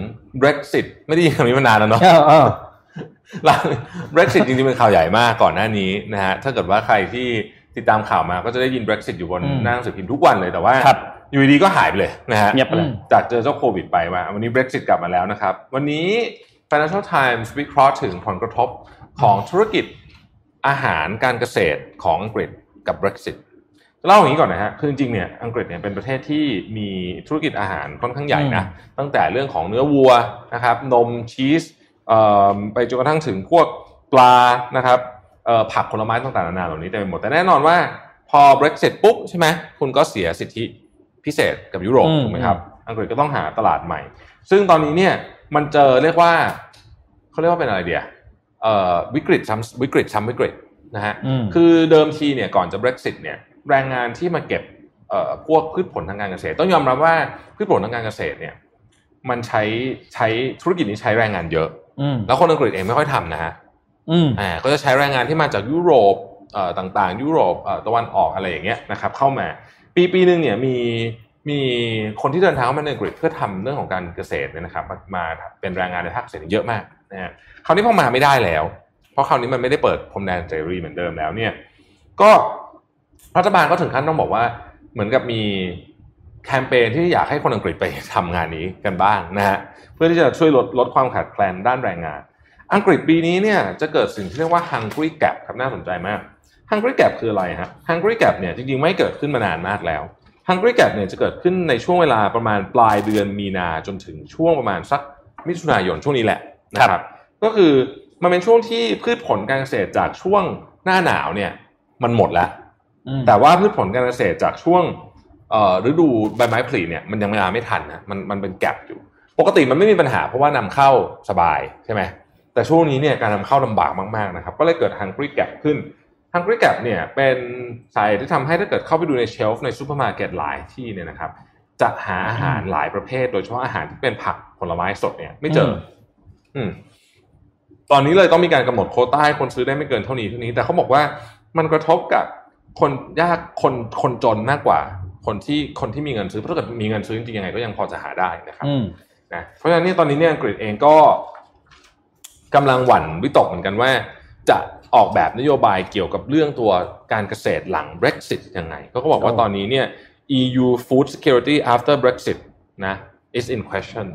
Brexit ไม่ได้ยินคำนี้มานานแล้วเนาะ Brexit จริงๆเป็นข่าวใหญ่มากก่อนหน้านี้นะฮะถ้าเกิดว่าใครที่ติดตามข่าวมาก็จะได้ยิน Brexit อยู่บนหน้าหนังสือพิมพ์ทุกวันเลยแต่ว่าอยู่ดีก็หายไปเลยนะฮะเงียบไปเลยจากเจอเจ้าโควิดไปมาวันนี้ Brexit กลับมาแล้วนะครับ วันนี้ Financial Times วิเคราะห์ถึงผลกระทบของธุรกิจอาหารการเกษตรของอังกฤษกับ Brexit เล่าอย่างนี้ก่อนนะฮะคือจริงๆเนี่ยอังกฤษเนี่ยเป็นประเทศที่มีธุรกิจอาหารค่อนข้างใหญ่นะตั้งแต่เรื่องของเนื้อวัวนะครับนมชีส ไปจนกระทั่งถึงพวกปลานะครับผักผลไม้ต่างๆนานาเหล่านี้เต็มไปหมดแต่แน่นอนว่าพอ Brexit ปุ๊บใช่ไหมคุณก็เสียสิทธิพิเศษกับยุโรปถูกไหมครับ อังกฤษก็ต้องหาตลาดใหม่ ซึ่งตอนนี้เนี่ยมันเจอเรียกว่าเขาเรียกว่าเป็นอะไรเดียวิกฤตซ้ำวิกฤตซ้ำวิกฤตนะฮะคือเดิมทีเนี่ยก่อนจะ Brexit เนี่ยแรงงานที่มาเก็บพวกพืชผลทางการเกษตร ต้องยอมรับว่าพืชผลทางการเกษตรเนี่ยมันใช้ใช้ธุรกิจนี้ใช้แรงงานเยอะ แล้วคนอังกฤษเองไม่ค่อยทำนะฮะอ่าก็จะใช้แรงงานที่มาจากยุโรปต่างๆ ยุโรปตะวันออกอะไรอย่างเงี้ยนะครับ เข้ามา ปีปีหนึ่งเนี่ยมีมีคนที่เดินทางเข้ามาในอังกฤษเพื่อทำเรื่องของการเกษตรเนี่ยนะครับ มาเป็นแรงงานในภาคเกษตรเยอะมากนะฮะคราวนี้พอมาไม่ได้แล้ว เพราะคราวนี้มันไม่ได้เปิดพรมแดนเสรีเหมือนเดิมแล้วเนี่ย ก็รัฐบาลก็ถึงขั้นต้องบอกว่า เหมือนกับมี แคมเปญที่อยากให้คนอังกฤษไปทำงานนี้กันบ้างนะฮะเพื่อที่จะช่วยลดลดความขาดแคลนด้านแรงงาน อังกฤษปีนี้เนี่ยจะเกิดสิ่งที่เรียกว่า hungry gap ครับน่าสนใจมาก hungry gap คืออะไรฮะ hungry gap เนี่ยจริงๆไม่เกิดขึ้นมานานมากแล้ว hungry gap เนี่ยจะเกิดขึ้นในช่วงเวลาประมาณปลายเดือนมีนาจนถึงช่วงประมาณสักมิถุนายนช่วงนี้แหละนะครับ ก็คือมันเป็นช่วงที่พืชผลการเกษตรจากช่วงหน้าหนาวเนี่ยมันหมดแล้วแต่ว่าพืชผลการเกษตรจากช่วง ฤดูใบไม้ผลิเนี่ยมันยังไม่มาไม่ทันนะมันมันเป็นแกลบอยู่ ปกติมันไม่มีปัญหาเพราะว่านำเข้าสบายใช่ไหมแต่ช่วงนี้เนี่ยการนำเข้าลำบากมากๆนะครับก็เลยเกิดฮังกรีแกลบขึ้นฮังกี้แก p เนี่ยเป็นสายที่ทำให้ถ้าเกิดเข้าไปดูใน shelf ในซูเปอร์มาร์เก็ตหลายที่เนี่ยนะครับจะหาอาหารหลายประเภท โดยเฉพาะอาหารที่เป็นผักผลไม้สดเนี่ยไม่เจอ อืม ตอนนี้เลยต้องมีการกำหนดโควต้าให้คนซื้อได้ไม่เกินเท่านี้เท่านี้ แต่เขาบอกว่ามันกระทบกับคนยากคนคนจนมากกว่า คนที่คนที่มีเงินซื้อเพราะถ้าเกิดมีเงินซื้อจริงๆยังไงก็ยังพอจะหาได้นะครับนะเพราะฉะนั้นนี่ตอนนี้เนี่ยอังกฤษเองก็กำลังหวั่นวิตกเหมือนกันว่า จะออกแบบนโยบายเกี่ยวกับเรื่องตัวการเกษตรหลัง Brexit ยังไงก็เขาบอกว่าตอนนี้เนี่ย EU food security after Brexit นะ is in question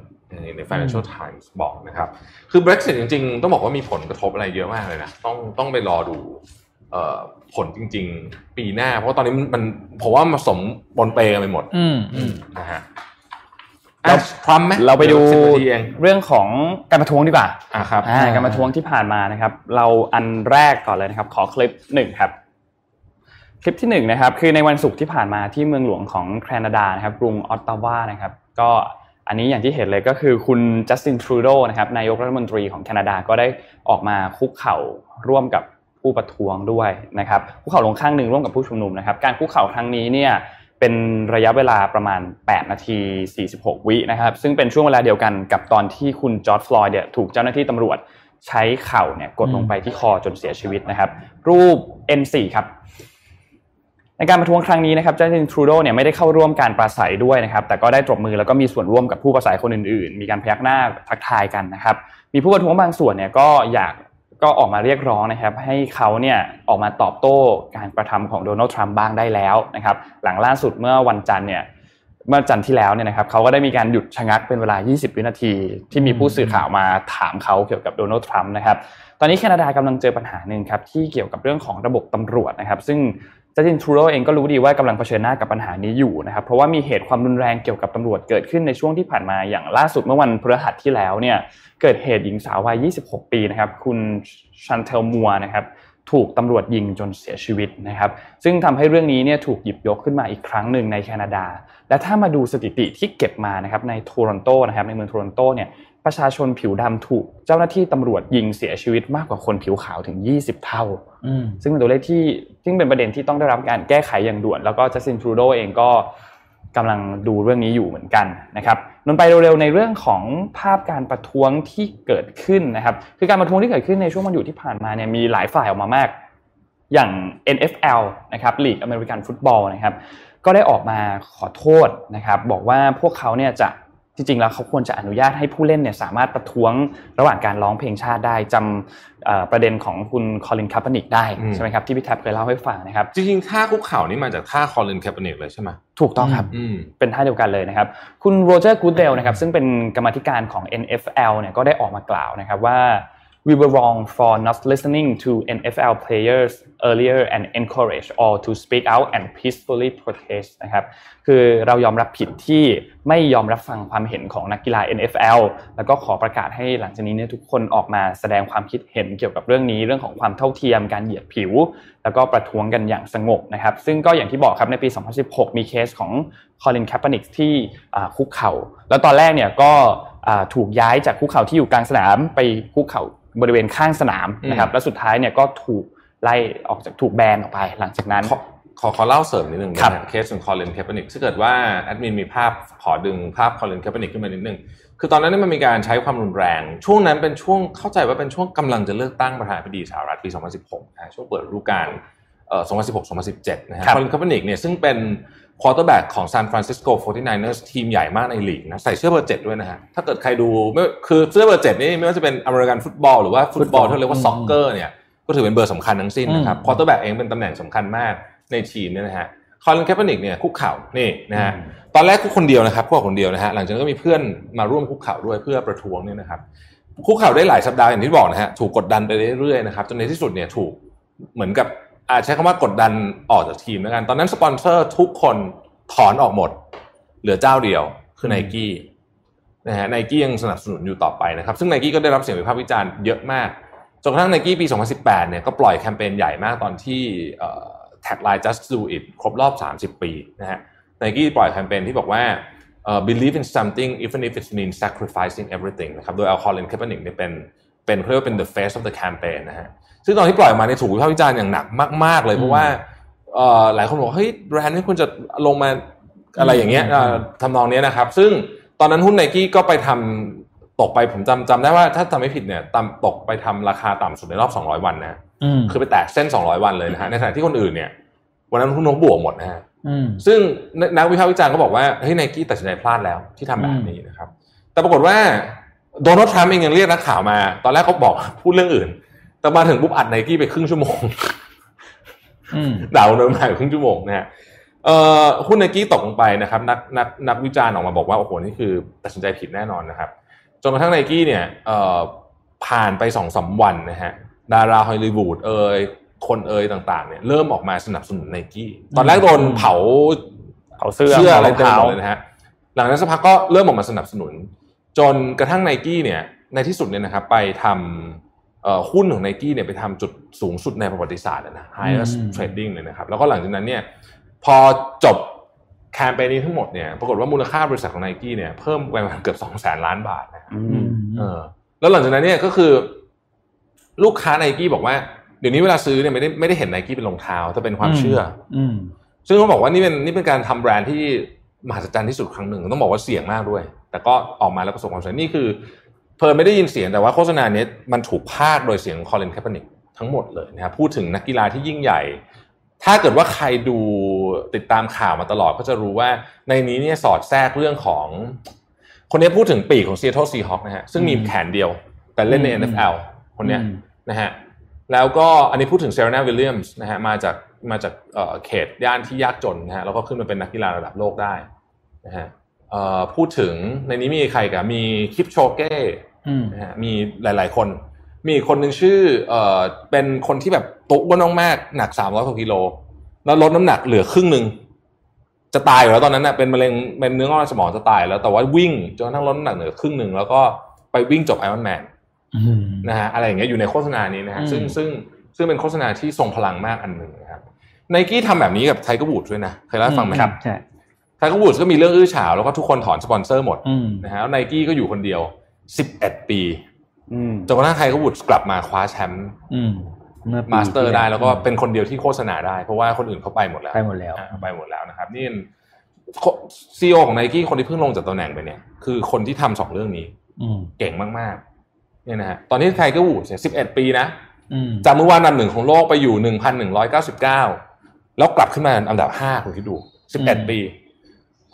ใน Financial Times บอกนะครับ คือ Brexit จริงๆ ต้องบอกว่ามีผลกระทบอะไรเยอะมากเลยนะ ต้องต้องไปรอดู ผลจริง ๆ ปีหน้า เพราะตอนนี้มันผมว่ามาสมบนเปกันไปหมดนะฮะเราพร้อมไหมเราไปดูเรื่องของการประท้วงดีกว่าอ่าครับการประท้วงที่ผ่านมานะครับ เราอันแรกก่อนเลยนะครับ ขอคลิปหนึ่งครับ คลิปที่หนึ่งนะครับ คือในวันศุกร์ที่ผ่านมาที่เมืองหลวงของแคนาดานะครับกรุงออตตาวานะครับ ก็อันนี้อย่างที่เห็นเลยก็คือคุณจัสตินทรูโดนะครับนายกรัฐมนตรีของแคนาดาก็ได้ออกมาคุกเข่าร่วมกับ ผู้ประท้วงด้วยนะครับคุกเข่าลงข้างหนึ่งร่วมกับผู้ชุมนุมนะครับ การคุกเข่าครั้งนี้เนี่ยเป็นระยะเวลาประมาณ 8 นาที 46 วินะครับ ซึ่งเป็นช่วงเวลาเดียวกันกับตอนที่คุณจอร์ดฟลอยด์เนี่ยถูกเจ้าหน้าที่ตำรวจใช้เข่าเนี่ยกดลงไปที่คอจนเสียชีวิตนะครับ รูป N4 ครับ ในการประท้วงครั้งนี้นะครับเจ้าหน้าที่ทรูโดเนี่ยไม่ได้เข้าร่วมการปราศัยด้วยนะครับ แต่ก็ได้ตบมือแล้วก็มีส่วนร่วมกับผู้ปราศัยคนอื่นๆ มีการพยักหน้าทักทายกันนะครับ มีผู้ประท้วงบางส่วนเนี่ยก็อยาก ก็ออกมาเรียกร้องนะครับ ให้เขาเนี่ยออกมาตอบโต้การกระทำของโดนัลด์ทรัมป์บ้างได้แล้วนะครับ หลังล่าสุดเมื่อวันจันทร์เนี่ยเมื่อจันทร์ที่แล้วเนี่ยนะครับเขาก็ได้มีการหยุดชะงักเป็นเวลา 20 วินาที ที่มีผู้สื่อข่าวมาถามเขาเกี่ยวกับโดนัลด์ทรัมป์นะครับ ตอนนี้แคนาดากำลังเจอปัญหาหนึ่งครับที่เกี่ยวกับเรื่องของระบบตำรวจนะครับ ซึ่ง จัสตินทรูโดเองก็รู้ดีว่ากำลังเผชิญหน้ากับปัญหานี้อยู่นะครับเพราะว่ามีเหตุความรุนแรงเกี่ยวกับตำรวจเกิดขึ้นในช่วงที่ผ่านมาอย่างล่าสุดเมื่อวันพฤหัสที่แล้วเนี่ยเกิดเหตุหญิงสาววัย 26 ปีนะครับคุณชันเทลมัวนะครับถูกตำรวจยิงจนเสียชีวิตนะครับ ซึ่งทำให้เรื่องนี้เนี่ยถูกหยิบยกขึ้นมาอีกครั้งหนึ่งในแคนาดา และถ้ามาดูสถิติที่เก็บมานะครับในโทรอนโตนะครับในเมืองโทรอนโตเนี่ย ประชาชนผิวดำถูก เจ้าหน้าที่ตำรวจยิงเสียชีวิตมากกว่าคนผิวขาวถึง 20 เท่า ซึ่งเป็นตัวเลขที่ซึ่งเป็นประเด็นที่ต้องได้รับการแก้ไขอย่างด่วน แล้วก็จัสตินทรูโดเองก็กำลังดูเรื่องนี้อยู่เหมือนกันนะครับนนไปเร็วๆในเรื่องของภาพการประท้วงที่เกิดขึ้นนะครับ คือการประท้วงที่เกิดขึ้นในช่วงวันหยุดที่ผ่านมาเนี่ยมีหลายฝ่ายออกมามาก อย่าง NFL นะครับลีกอเมริกันฟุตบอลนะครับ ก็ได้ออกมาขอโทษนะครับ บอกว่าพวกเขาเนี่ยจะ จริงๆแล้วเขาควรจะอนุญาตให้ผู้เล่นเนี่ยสามารถประท้วงระหว่างการร้องเพลงชาติได้จำประเด็นของคุณคอลินคาปนิกได้ใช่ไหมครับที่พี่แท็บเคยเล่าให้ฟังนะครับจริงๆท่าคุกเข่านี่มาจากท่าคอลินคาปนิกเลยใช่ไหมถูกต้องครับเป็นท่าเดียวกันเลยนะครับ คุณโรเจอร์กูดเดลนะครับซึ่งเป็นกรรมธิการของ NFL เนี่ยก็ได้ออกมากล่าวนะครับว่า we were wrong for not listening to NFL players earlier and encourage all to speak out and peacefully protest นะครับ คือเรายอมรับผิดที่ไม่ยอมรับฟังความเห็นของนักกีฬา NFL แล้วก็ขอประกาศให้หลังจากนี้เนี่ยทุกคนออกมาแสดงความคิดเห็นเกี่ยวกับเรื่องนี้ เรื่องของความเท่าเทียมการเหยียดผิว แล้วก็ประท้วงกันอย่างสงบนะครับ ซึ่งก็อย่างที่บอกครับในปี 2016 มีเคสของ คอลินแคปเปนิกที่คุกเข่าแล้วตอนแรกเนี่ยก็ถูกย้ายจากคุกเข่าที่อยู่กลางสนามไปคุกเข่าบริเวณข้างสนามนะครับแล้วสุดท้ายเนี่ยก็ถูกไล่ออกจากถูกแบนออกไปหลังจากนั้น ขอขอเล่าเสริมนิดนึงนะเคสของคอลินแคปเปนิกถ้าเกิดว่าแอดมินมีภาพขอดึงภาพคอลินแคปเปนิกขึ้นมานิดนึงคือตอนนั้นนี่มันมีการใช้ความรุนแรง ช่วงนั้นเป็นช่วงเข้าใจว่าเป็นช่วงกำลังจะเลือกตั้งประธานาธิบดีสหรัฐปี 2016นะช่วงเปิดฤดูกาลเอ่อ2016-2017 นะฮะคอลินแคปเปนิกเนี่ยซึ่งเป็น ควอเตอร์แบ็กของซานฟรานซิสโก 49ers ทีมใหญ่มากในลีกนะใส่เสื้อเบอร์เจ็ดด้วยนะฮะ ถ้าเกิดใครดูไม่คือเสื้อเบอร์เจ็ดนี่ไม่ว่าจะเป็นอเมริกันฟุตบอลหรือว่าฟุตบอลที่เรียกว่า soccer เนี่ยก็ถือเป็นเบอร์สำคัญทั้งสิ้นนะครับควอเตอร์แบ็กเองเป็นตำแหน่งสำคัญมากในทีมเนี่ยนะฮะคอลินแคปเปนิกเนี่ยคุกเข่านี่นะฮะตอนแรกคุกคนเดียวนะครับคุกคนเดียวนะฮะหลังจากนั้นก็มีเพื่อนมาร่วมคุกเข่าด้วยเพื่อประท้วงเนี่ยนะครับคุกเข่าได้หลายสัปดาห์อย่างที่บอกนะฮะถูกกดดันไปเรื่อยๆนะครับจนในที่สุดเนี่ยถูกเหมือนกับ อาจใช้คำว่ากดดันออกจากทีมแล้วกัน ตอนนั้นสปอนเซอร์ทุกคนถอนออกหมด เหลือเจ้าเดียวคือไนกี้นะฮะไนกี้ยังสนับสนุนอยู่ต่อไปนะครับ ซึ่งไนกี้ก็ได้รับเสียงวิพากษ์วิจารณ์เยอะมากจนกระทั่งไนกี้ปี 2018 เนี่ยก็ปล่อยแคมเปญใหญ่มากตอนที่ tagline just do it ครบรอบ 30 ปีนะฮะไนกี้ปล่อยแคมเปญที่บอกว่า uh, believe in something even if it means sacrificing everything นะครับ โดยเอาคอลินแคปเปอร์นิกเนี่ยเป็นเป็นเรียกว่าเป็น the face of the campaign นะฮะ ซึ่งตอนที่ปล่อยมาในถูกวิพากษ์วิจารณ์อย่างหนักมาก ๆ เลย เพราะว่าหลายคนบอกเฮ้ยแบรนด์นี้ควรจะลงมาอะไรอย่างเงี้ยทำนองนี้นะครับ ซึ่งตอนนั้นหุ้นไนกี้ก็ไปทำตกไปผมจำจำได้ว่าถ้าจำไม่ผิดเนี่ยต่ำตกไปทำราคาต่ำสุดในรอบ 200 วันนะคือไปแตะเส้น 200 วันเลยนะฮะในขณะที่คนอื่นเนี่ยวันนั้นหุ้นนอกบวกหมดนะฮะซึ่งนักวิพากษ์วิจารณ์ก็บอกว่าเฮ้ยไนกี้ตัดสินใจพลาดแล้วที่ทำแบบนี้นะครับ แต่ปรากฏว่าโดนัลด์ทรัมป์เองยังเรียกนักข่าวมา ตอนแรกเขาบอกพูดเรื่องอื่น แต่มาถึงปุ๊บอัดไนกี้ไปครึ่งชั่วโมงด่าโดนมาครึ่งชั่วโมงนะฮะเอ่อหุ้นไนกี้ตกลงไปนะครับ นักนักนักวิจารณ์ออกมาบอกว่าโอ้โหนี่คือตัดสินใจผิดแน่นอนนะครับจนกระทั่งไนกี้เนี่ยเอ่อผ่านไปสองสามวันนะฮะดาราฮอลลีวูดเอ่ยคนเอ่ยต่างๆเนี่ยเริ่มออกมาสนับสนุนไนกี้ตอนแรกโดนเผาเผาเสื้อเสื้ออะไรเต็มเลยนะฮะหลังจากนั้นสักพักก็เริ่มออกมาสนับสนุน จนกระทั่งไนกี้เนี่ยในที่สุดเนี่ยนะครับไปทำ หุ้นของไนกี้เนี่ยไปทำจุดสูงสุดในประวัติศาสตร์นะ highest trading เลยนะครับ แล้วก็หลังจากนั้นเนี่ยพอจบแคมเปญนี้ทั้งหมดเนี่ยปรากฏว่ามูลค่าบริษัทของไนกี้เนี่ยเพิ่มไปประมาณเกือบสองแสนล้านบาทนะเออแล้วหลังจากนั้นเนี่ยก็คือ ลูกค้าไนกี้บอกว่าเดี๋ยวนี้เวลาซื้อเนี่ยไม่ได้ไม่ได้เห็นไนกี้เป็นรองเท้าแต่เป็นความเชื่อ อืมซึ่งเขาบอกว่านี่เป็นนี่เป็นการทำแบรนด์ที่มหัศจรรย์ที่สุดครั้งหนึ่ง ต้องบอกว่าเสี่ยงมากด้วย แต่ก็ออกมาแล้วประสบความสำเร็จนี่คือ เพลินไม่ได้ยินเสียงแต่ว่าโฆษณานี้มันถูกพากย์โดยเสียงคอลินแคปเปนิกทั้งหมดเลยนะครับพูดถึงนักกีฬาที่ยิ่งใหญ่ ถ้าเกิดว่าใครดูติดตามข่าวมาตลอดก็จะรู้ว่าในนี้เนี่ยสอดแทรกเรื่องของ คนนี้พูดถึงปีกของซีแอตเทิลซีฮอคนะฮะซึ่งมีแขนเดียว แต่เล่นใน NFL คนนี้นะฮะแล้วก็อันนี้พูดถึงเซเรนาวิลเลียมส์นะฮะมาจากมาจากเขตย่านที่ยากจนนะฮะแล้วก็ขึ้นมาเป็นนักกีฬาระดับโลกได้นะฮะพูดถึงในนี้มีใครกับมีคิปโชเก้ นะฮะมีหลาย ๆ คน มีคนหนึ่งชื่อเอ่อเป็นคนที่แบบตุ๊กน้องมากหนักสามร้อยกว่ากิโล แล้วลดน้ำหนักเหลือครึ่งหนึ่งจะตายอยู่แล้วตอนนั้นเน่ะเป็นมะเร็งเป็นเนื้องอกในสมองจะตายแล้วแต่ว่าวิ่งจนกระทั่งลดน้ำหนักเหลือครึ่งหนึ่งแล้วก็ไปวิ่งจบไอรอนแมนนะฮะอะไรอย่างเงี้ยอยู่ในโฆษณานี้นะฮะซึ่งซึ่งซึ่งเป็นโฆษณาที่ทรงพลังมากอันหนึ่งนะครับไนกี้ทำแบบนี้กับไทเกอร์วูดด้วยนะเคยเล่าฟังไหมครับใช่ไทเกอร์วูดก็มีเรื่องอื้อฉาวแล้วก็ทุกคนถอนสปอนเซอร์หมดนะฮะแล้วไนกี้ก็อยู่คนเดียว สิบเอ็ดปีจนกระทั่งไทเกอร์วูดกลับมาคว้าแชมป์มาสเตอร์ได้แล้วก็เป็นคนเดียวที่โฆษณาได้ เพราะว่าคนอื่นเขาไปหมดแล้วไปหมดแล้วไปหมดแล้วนะครับ นี่ CEO ของไนกี้คนที่เพิ่งลงจากตำแหน่งไปเนี่ย คือคนที่ทำสองเรื่องนี้เก่งมากเนี่ยนะฮะตอนนี้ไทเกอร์วูดเนี่ยสิบเอ็ดปีนะจากเมื่อวานอันดับหนึ่งของโลกไปอยู่หนึ่งพันหนึ่งร้อยเก้าสิบเก้าแล้วกลับขึ้นมาอันดับห้าคุณคิดดูสิบเอ็ดปี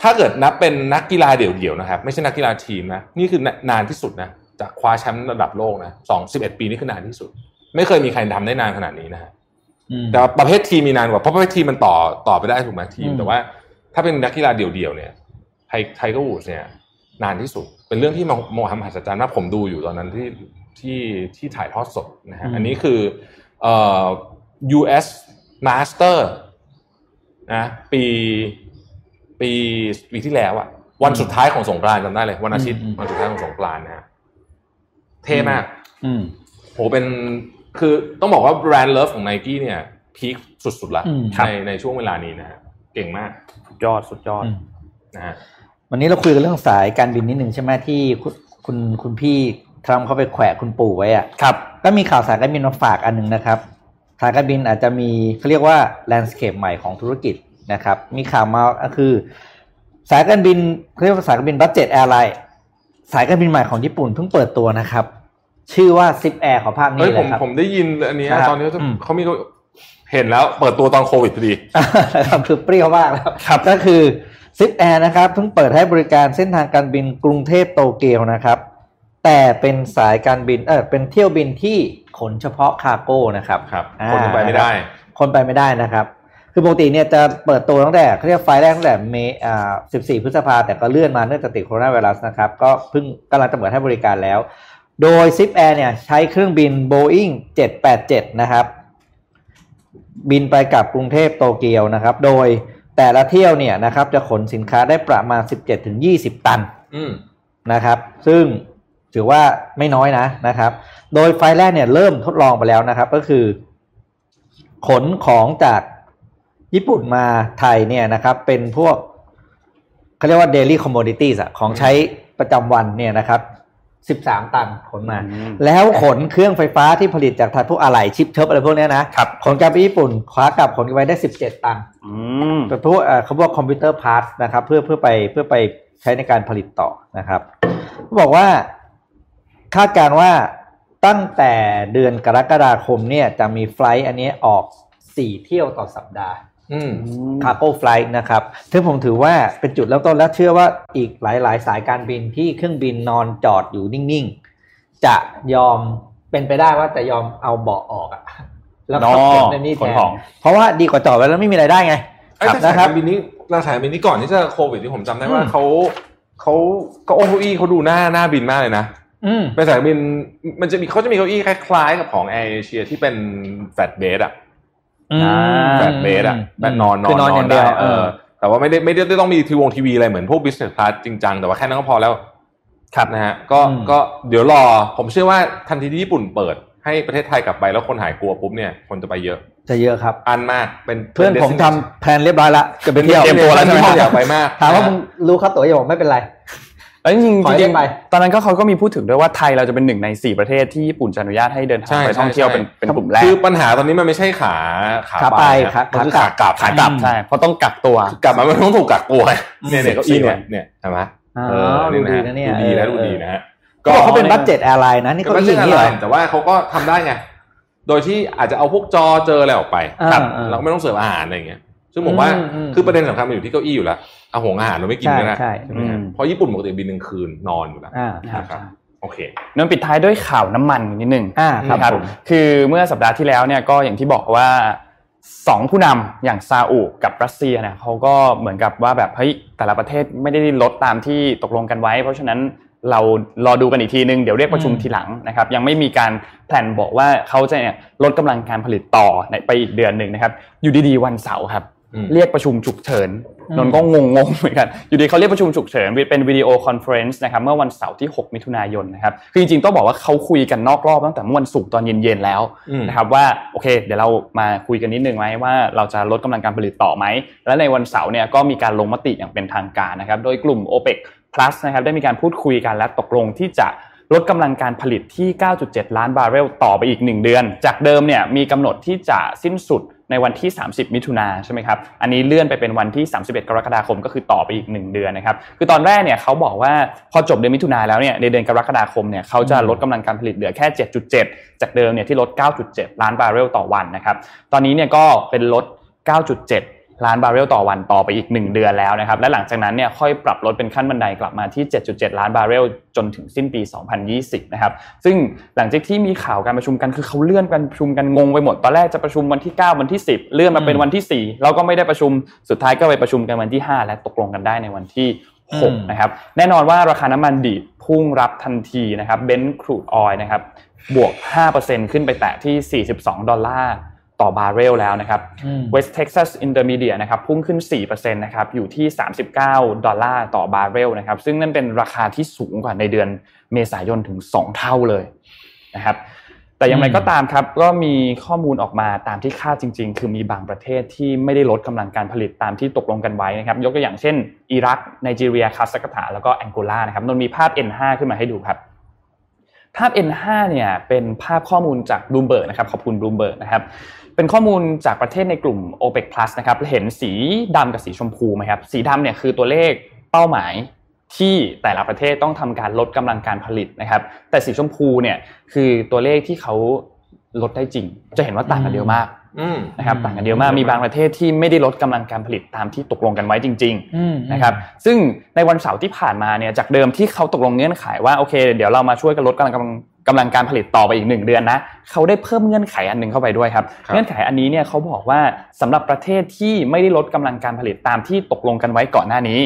ถ้าเกิดนับเป็นนักกีฬาเดี่ยวๆนะครับ ไม่ใช่นักกีฬาทีมนะนี่คือนานที่สุดนะจากคว้าแชมป์ระดับโลกนะสองสิบเอ็ดปีนี่คือนานที่สุด ไม่เคยมีใครทำได้นานขนาดนี้นะฮะแต่ประเภททีมมีนานกว่าเพราะประเภททีมมันต่อต่อไปได้ถูกไหมทีม แต่ว่า ถ้าเป็นนักกีฬาเดี่ยวๆเนี่ยไทไทเกอร์วูดเนี่ย นานที่สุด เป็นเรื่องที่มองทำมหัศจรรย์นะผมดูอยู่ตอนนั้นที่ที่ที่ถ่ายทอดสดนะฮะอันนี้คือเอ่อ US Master นะปี ปีปีที่แล้วอะวันสุดท้ายของสงกรานต์จำได้เลยวันอาทิตย์วันสุดท้ายของสงกรานต์นะฮะเท่มากโหเป็นคือต้องบอกว่าแบรนด์เลิฟของไนกี้เนี่ยพีคสุดๆละในในช่วงเวลานี้นะฮะเก่งมากสุดยอดสุดยอดนะฮะวันนี้เราคุยกันเรื่องสายการบินนิดหนึ่งใช่ไหมที่คุณคุณพี่ทรัมป์เขาไปแขวะคุณปู่ไว้อะครับ ก็มีข่าวสายการบินมาฝากอันหนึ่งนะครับสายการบินอาจจะมีเขาเรียกว่า landscape ใหม่ของธุรกิจ นะครับ มีข่าวมาก็คือ สายการบินเขาเรียกว่าสายการบิน budget airline สายการบินใหม่ของญี่ปุ่นเพิ่งเปิดตัวนะครับ ชื่อว่าซิปแอร์ของภาคนี้เลยครับผมได้ยินอันนี้ตอนนี้เขามีเห็นแล้วเปิดตัวตอนโควิดพอดีครับคือเปรี้ยวมากแล้วครับก็คือซิปแอร์นะครับเพิ่งเปิดให้บริการเส้นทางการบินกรุงเทพโตเกียวนะครับ แต่เป็นสายการบินเออเป็นเที่ยวบินที่ขนเฉพาะ cargo นะครับครับคนไปไม่ได้ คนไปไม่ได้นะครับ คือปกติเนี่ยจะเปิดตัวตั้งแต่เขาเรียกไฟแรกตั้งแต่ May อ่า14 พฤษภาแต่ก็เลื่อนมาเนื่องจากติดโคโรนาไวรัสนะครับ ก็เพิ่งกำลังจะเปิดให้บริการแล้ว โดยซิปแอร์เนี่ยใช้เครื่องบิน Boeing 787 นะครับ บินไปกับกรุงเทพโตเกียวนะครับ โดยแต่ละเที่ยวเนี่ยนะครับ จะขนสินค้าได้ประมาณ 17-20 ตันนะครับ ซึ่งถือว่าไม่น้อยนะนะครับ โดยไฟแรกเนี่ยเริ่มทดลองไปแล้วนะครับ ก็คือ ขนของจาก ญี่ปุ่นมาไทยเนี่ยนะครับเป็นพวกเขาเรียกว่า daily commodities อะของใช้ประจำวันเนี่ยนะครับ13ตันขนมา แล้วขนเครื่องไฟฟ้าที่ผลิตจากทางพวกอะไหล่ชิปเทิบอะไรพวกนี้นะขนกลับไปญี่ปุ่นขวากลับขนไปได้17ตันเป็นพวกเขาบอก computer part นะครับเพื่อเพื่อไปเพื่อไปใช้ในการผลิตต่อนะครับบอกว่าคาดการณ์ว่าตั้งแต่เดือนกรกฎาคมเนี่ยจะมี flight อันนี้ออกสี่เที่ยวต่อสัปดาห์ cargo flight นะครับซึ่งผมถือว่าเป็นจุดเริ่มต้นแล้วเชื่อว่าอีกหลาย ๆ สายการบินที่เครื่องบินนอนจอดอยู่นิ่ง ๆ จะยอมเป็นไปได้ว่าจะยอมเอาเบาะออกอะแล้วก็เก็บในนี่แทนเพราะว่าดีกว่าจอดไว้แล้วไม่มีรายได้ไงนะครับบินนี้ราสายบินนี้ก่อนที่จะโควิดที่ผมจำได้ว่าเขาเขาเก้าอี้เขาดูหน้าหน้าบินมากเลยนะเป็นสายบินมันจะมีเขาจะมีเก้าอี้คล้ายๆกับของแอร์เอเชียที่เป็น flat bed อะ flat bed อะแบบนอนนอนนอนได้เออ แต่ว่าไม่ได้ไม่ได้ต้องมีทีวงทีวีอะไรเหมือนพวก business class จริงจังแต่ว่าแค่นั้นก็พอแล้วครับนะฮะก็ก็เดี๋ยวรอ ผมเชื่อว่าทันทีที่ญี่ปุ่นเปิด ให้ประเทศไทยกลับไปแล้วคนหายกลัวปุ๊บเนี่ยคนจะไปเยอะ จะเยอะครับ อันมากเป็นเพื่อนผมทำแผนเรียบร้อยละจะไปเที่ยวเตรียมตัวแล้วใช่ไหมอยากไปมากถามว่ามึงรู้ครับตัวอย่าบอกไม่เป็นไร แล้วจริงจริงตอนนั้นก็เขาก็มีพูดถึงด้วยว่าไทยเราจะเป็นหนึ่งในสี่ประเทศที่ญี่ปุ่นจะอนุญาตให้เดินทางไปท่องเที่ยวเป็นเป็นกลุ่มแรก คือปัญหาตอนนี้มันไม่ใช่ขาขาไปครับมันคือขากลับขากลับใช่เพราะต้องกักตัวกลับมามันต้องถูกกักตัวเนี่ยเนี่ยก็อีเนี่ยเนี่ยใช่ไหมเออดูดีนะเนี่ยดูดีแล้วดูดีนะฮะก็เขาเป็น budget airline นะนี่ก็อีนี่แต่ว่าเขาก็ทำได้ไงโดยที่อาจจะเอาพวกจอเจออะไรออกไปเราไม่ต้องเสิร์ฟอาหารอะไรอย่างเงี้ย ซึ่งผมว่าคือประเด็นสำคัญมันอยู่ที่เก้าอี้อยู่แล้วเอาหงอาหารเราไม่กินนะใช่ไหมเพราะญี่ปุ่นปกติบินหนึ่งคืนนอนอยู่แล้วนะครับโอเคนนปิดท้ายด้วยข่าวน้ำมันนิดนึงครับคือเมื่อสัปดาห์ที่แล้วเนี่ยก็อย่างที่บอกว่าสองผู้นำอย่างซาอุกับรัสเซียเนี่ยเขาก็เหมือนกับว่าแบบเฮ้ยแต่ละประเทศไม่ได้ลดตามที่ตกลงกันไว้ เพราะฉะนั้นเรารอดูกันอีกทีนึงเดี๋ยวเรียกประชุมทีหลังนะครับ ยังไม่มีการแผนบอกว่าเขาจะเนี่ยลดกำลังการผลิตต่อไปอีกเดือนหนึ่งนะครับ อยู่ดีๆวันเสาร์ครับ เรียกประชุมฉุกเฉินนนก็งงงเหมือนกัน อยู่ดีเขาเรียกประชุมฉุกเฉินเป็น video conference นะครับเมื่อวันเสาร์ที่ 6 มิถุนายนนะครับคือจริงๆต้องบอกว่าเขาคุยกันนอกรอบตั้งแต่เมื่อวันศุกร์ตอนเย็นๆแล้วนะครับว่าโอเค เดี๋ยวเรามาคุยกันนิดนึงไหมว่าเราจะลดกำลังการผลิตต่อไหม และในวันเสาร์เนี่ยก็มีการลงมติอย่างเป็นทางการนะครับโดยกลุ่ม OPEC Plus นะครับได้มีการพูดคุยกันและตกลงที่จะ ลดกำลังการผลิตที่ 9.7 ล้านบาร์เรลต่อไปอีก 1 เดือน จากเดิมเนี่ยมีกำหนดที่จะสิ้นสุดในวันที่ 30 มิถุนาใช่ไหมครับ อันนี้เลื่อนไปเป็นวันที่ 31 กรกฎาคมก็คือต่อไปอีก 1 เดือนนะครับ คือตอนแรกเนี่ยเขาบอกว่าพอจบเดือนมิถุนาแล้วเนี่ยในเดือนกรกฎาคมเนี่ยเขาจะลดกำลังการผลิตเหลือแค่ 7.7 จากเดิมเนี่ยที่ลด 9.7 ล้านบาร์เรลต่อวันนะครับ ตอนนี้เนี่ยก็เป็นลด 9.7 ล้านบาร์เรลต่อวันต่อไปอีก 1 เดือนแล้วนะครับ และหลังจากนั้นเนี่ยค่อยปรับลดเป็นขั้นบันไดกลับมาที่ 7.7 ล้านบาร์เรลจนถึงสิ้นปี 2020 นะครับ ซึ่งหลังจากที่มีข่าวการประชุมกันคือเขาเลื่อนการประชุมกันงงไปหมด ตอนแรกจะประชุมวันที่ 9 วันที่ 10 เลื่อนมาเป็นวันที่4เราก็ไม่ได้ประชุม สุดท้ายก็ไปประชุมกันวันที่ 5 และตกลงกันได้ในวันที่6นะครับ แน่นอนว่าราคาน้ำมันดิบพุ่งรับทันทีนะครับ Brent crude oil นะครับ บวก 5%ขึ้นไปแตะที่ 42 ดอลลาร์ ต่อบาร์เรลแล้วนะครับ West Texas Intermediate นะครับพุ่งขึ้น 4%นะครับอยู่ที่ 39 ดอลลาร์ต่อบาร์เรลนะครับซึ่งนั่นเป็นราคาที่สูงกว่าในเดือนเมษายนถึง 2 เท่าเลยนะครับแต่อย่างไรก็ตามครับก็มีข้อมูลออกมาตามที่คาดจริง ๆ คือมีบางประเทศที่ไม่ได้ลดกำลังการผลิตตามที่ตกลงกันไว้นะครับ ยกตัวอย่างเช่น อิรักไนจีเรียคาซัคสถานแล้วก็แองโกลานะครับนนมีภาพ N5 ขึ้นมาให้ดูครับ ภาพ N5 เนี่ยเป็นภาพข้อมูลจากบลูเบิร์กนะครับขอบคุณบลูเบิร์กนะครับ เป็นข้อมูลจากประเทศในกลุ่ม OPEC Plus นะครับเห็นสีดำกับสีชมพูไหมครับ สีดำเนี่ยคือตัวเลขเป้าหมายที่แต่ละประเทศต้องทำการลดกำลังการผลิตนะครับ แต่สีชมพูเนี่ยคือตัวเลขที่เขาลดได้จริง จะเห็นว่าต่างกันเยอะมาก นะครับต่างกันเยอะมากมีบางประเทศที่ไม่ได้ลดกำลังการผลิตตามที่ตกลงกันไว้จริงๆนะครับซึ่งในวันเสาร์ที่ผ่านมาเนี่ยจากเดิมที่เขาตกลงเงื่อนไขว่าโอเค เดี๋ยวเรามาช่วยกันลดกำลังกำลังการผลิตต่อไปอีกหนึ่งเดือนนะเขาได้เพิ่มเงื่อนไขอันหนึ่งเข้าไปด้วยครับเงื่อนไขอันนี้เนี่ยเขาบอกว่าสำหรับประเทศที่ไม่ได้ลดกำลังการผลิตตามที่ตกลงกันไว้ก่อนหน้านี้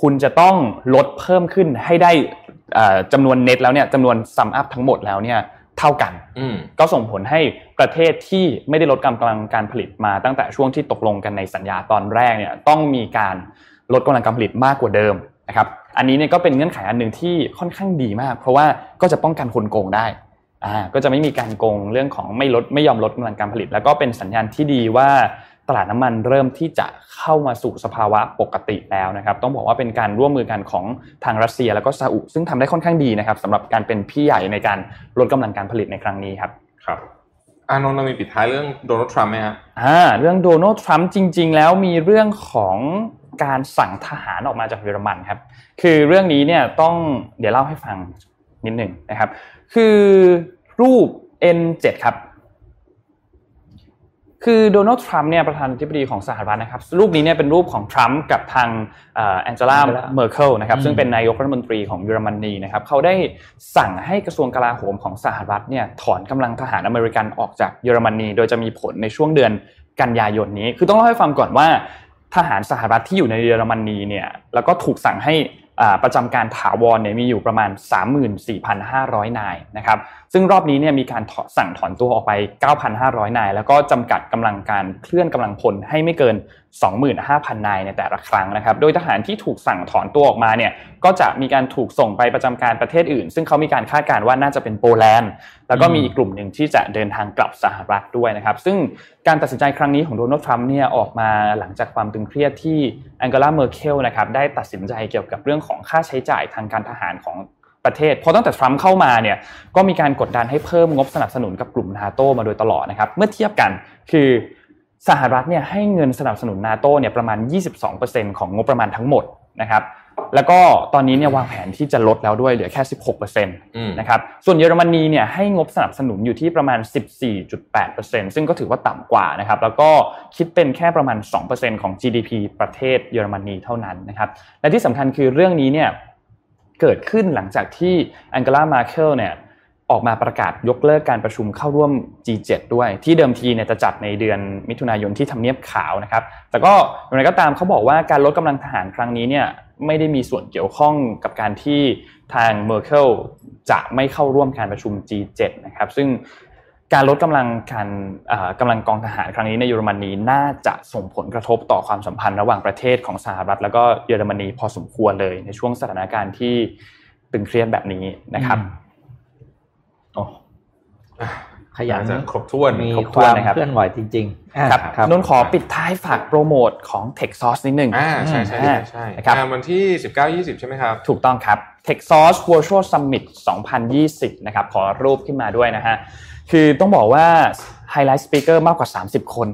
คุณจะต้องลดเพิ่มขึ้นให้ได้จำนวนเน็ตแล้วเนี่ยจำนวนซัมอัพทั้งหมดแล้วเนี่ย เท่ากันก็ส่งผลให้ประเทศที่ไม่ได้ลดกำลังการผลิตมาตั้งแต่ช่วงที่ตกลงกันในสัญญาตอนแรกเนี่ยต้องมีการลดกำลังการผลิตมากกว่าเดิมนะครับอันนี้เนี่ยก็เป็นเงื่อนไขอันหนึ่งที่ค่อนข้างดีมาก เพราะว่าก็จะป้องกันคนโกงได้อ่าก็จะไม่มีการโกงเรื่องของไม่ลดไม่ยอมลดกำลังการผลิต แล้วก็เป็นสัญญาณที่ดีว่าต ลาดน้ำมันเริ่มที่จะเข้ามาสู่สภาวะปกติแล้วนะครับ ต้องบอกว่าเป็นการร่วมมือกันของทางรัสเซียแล้วก็ซาอุซึ่งทำได้ค่อนข้างดีนะครับสำหรับการเป็นพี่ใหญ่ในการลดกำลังการผลิตในครั้งนี้ครับครับอานนท์เรามีปิดท้ายเรื่องโดนัลด์ทรัมป์ไหมครับอ่าเรื่องโดนัลด์ทรัมป์จริง ๆ แล้วมีเรื่องของการสั่งทหารออกมาจากเยอรมันครับ คือเรื่องนี้เนี่ยต้องเดี๋ยวเล่าให้ฟังนิดหนึ่งนะครับ คือรูป N7 ครับ คือโดนัลด์ทรัมป์เนี่ยประธานาธิบดีของสหรัฐนะครับ รูปนี้เนี่ยเป็นรูปของทรัมป์กับทางแองเจล่าเมอร์เคิลนะครับซึ่งเป็นนายกรัฐมนตรีของเยอรมนีนะครับเขาได้สั่งให้กระทรวงกลาโหมของสหรัฐเนี่ยถอนกำลังทหารอเมริกันออกจากเยอรมนี โดยจะมีผลในช่วงเดือนกันยายนนี้ คือต้องเล่าให้ฟังก่อนว่าทหารสหรัฐที่อยู่ในเยอรมนีเนี่ยแล้วก็ถูกสั่งให้ ประจำการถาวรเนี่ยมีอยู่ประมาณ 34,500 นายนะครับซึ่งรอบนี้เนี่ยมีการสั่งถอนตัวออกไป 9,500 นาย แล้วก็จำกัดกำลังการเคลื่อนกำลังพลให้ไม่เกิน 25,000 นายในแต่ละครั้งนะครับ โดยทหารที่ถูกสั่งถอนตัวออกมาเนี่ย ก็จะมีการถูกส่งไปประจำการประเทศอื่น ซึ่งเขามีการคาดการณ์ว่าน่าจะเป็นโปแลนด์ แล้วก็มีอีกกลุ่มหนึ่งที่จะเดินทางกลับสหรัฐด้วยนะครับ ซึ่งการตัดสินใจครั้งนี้ของโดนัลด์ทรัมป์เนี่ยออกมาหลังจากความตึงเครียดที่แองเกลาเมอร์เคิลนะครับได้ตัดสินใจเกี่ยวกับเรื่องของค่าใช้จ่ายทางการทหารของประเทศพอตั้งแต่ทรัมป์เข้ามาเนี่ยก็มีการกดดันให้เพิ่มงบสนับสนุนกับกลุ่มนาโตมาโดยตลอดนะครับ เมื่อเทียบกันคือ สหรัฐเนี่ยให้เงินสนับสนุนนาโตเนี่ยประมาณ 22%ของงบประมาณทั้งหมดนะครับแล้วก็ตอนนี้เนี่ยวางแผนที่จะลดแล้วด้วยเหลือแค่ 16%นะครับส่วนเยอรมนีเนี่ยให้งบสนับสนุนอยู่ที่ประมาณ 14.8%ซึ่งก็ถือว่าต่ำกว่านะครับแล้วก็คิดเป็นแค่ประมาณ 2%ของ GDP ประเทศเยอรมนีเท่านั้นนะครับและที่สำคัญคือเรื่องนี้เนี่ยเกิดขึ้นหลังจากที่แองเกลามาเคิลเนี่ย ออกมาประกาศยกเลิกการประชุมเข้าร่วม G7 ด้วย ที่เดิมทีเนี่ยจะจัดในเดือนมิถุนายนที่ทำเนียบขาวนะครับ แต่ก็อย่างไรก็ตามเขาบอกว่าการลดกำลังทหารครั้งนี้เนี่ยไม่ได้มีส่วนเกี่ยวข้องกับการที่ทางเมอร์เคิลจะไม่เข้าร่วมการประชุม G7 นะครับ ซึ่งการลดกำลังการกำลังกองทหารครั้งนี้ในเยอรมนีน่าจะส่งผลกระทบต่อความสัมพันธ์ระหว่างประเทศของสหรัฐ แล้วก็เยอรมนีพอสมควรเลยในช่วงสถานการณ์ที่ตึงเครียดแบบนี้นะครับ ขยันครบถ้วนมีความเคลื่อนไหวจริงๆครับนนขอปิดท้ายฝากโปรโมทของ Tech Source นิดนึงอ่าใช่ใช่ใช่ครับวันที่ 19-20 ใช่ไหมครับ ถูกต้องครับ Techsauce Virtual Summit 2020 นะครับ ขอรูปขึ้นมาด้วยนะฮะ คือต้องบอกว่าไฮไลท์ speaker มากกว่า 30 คน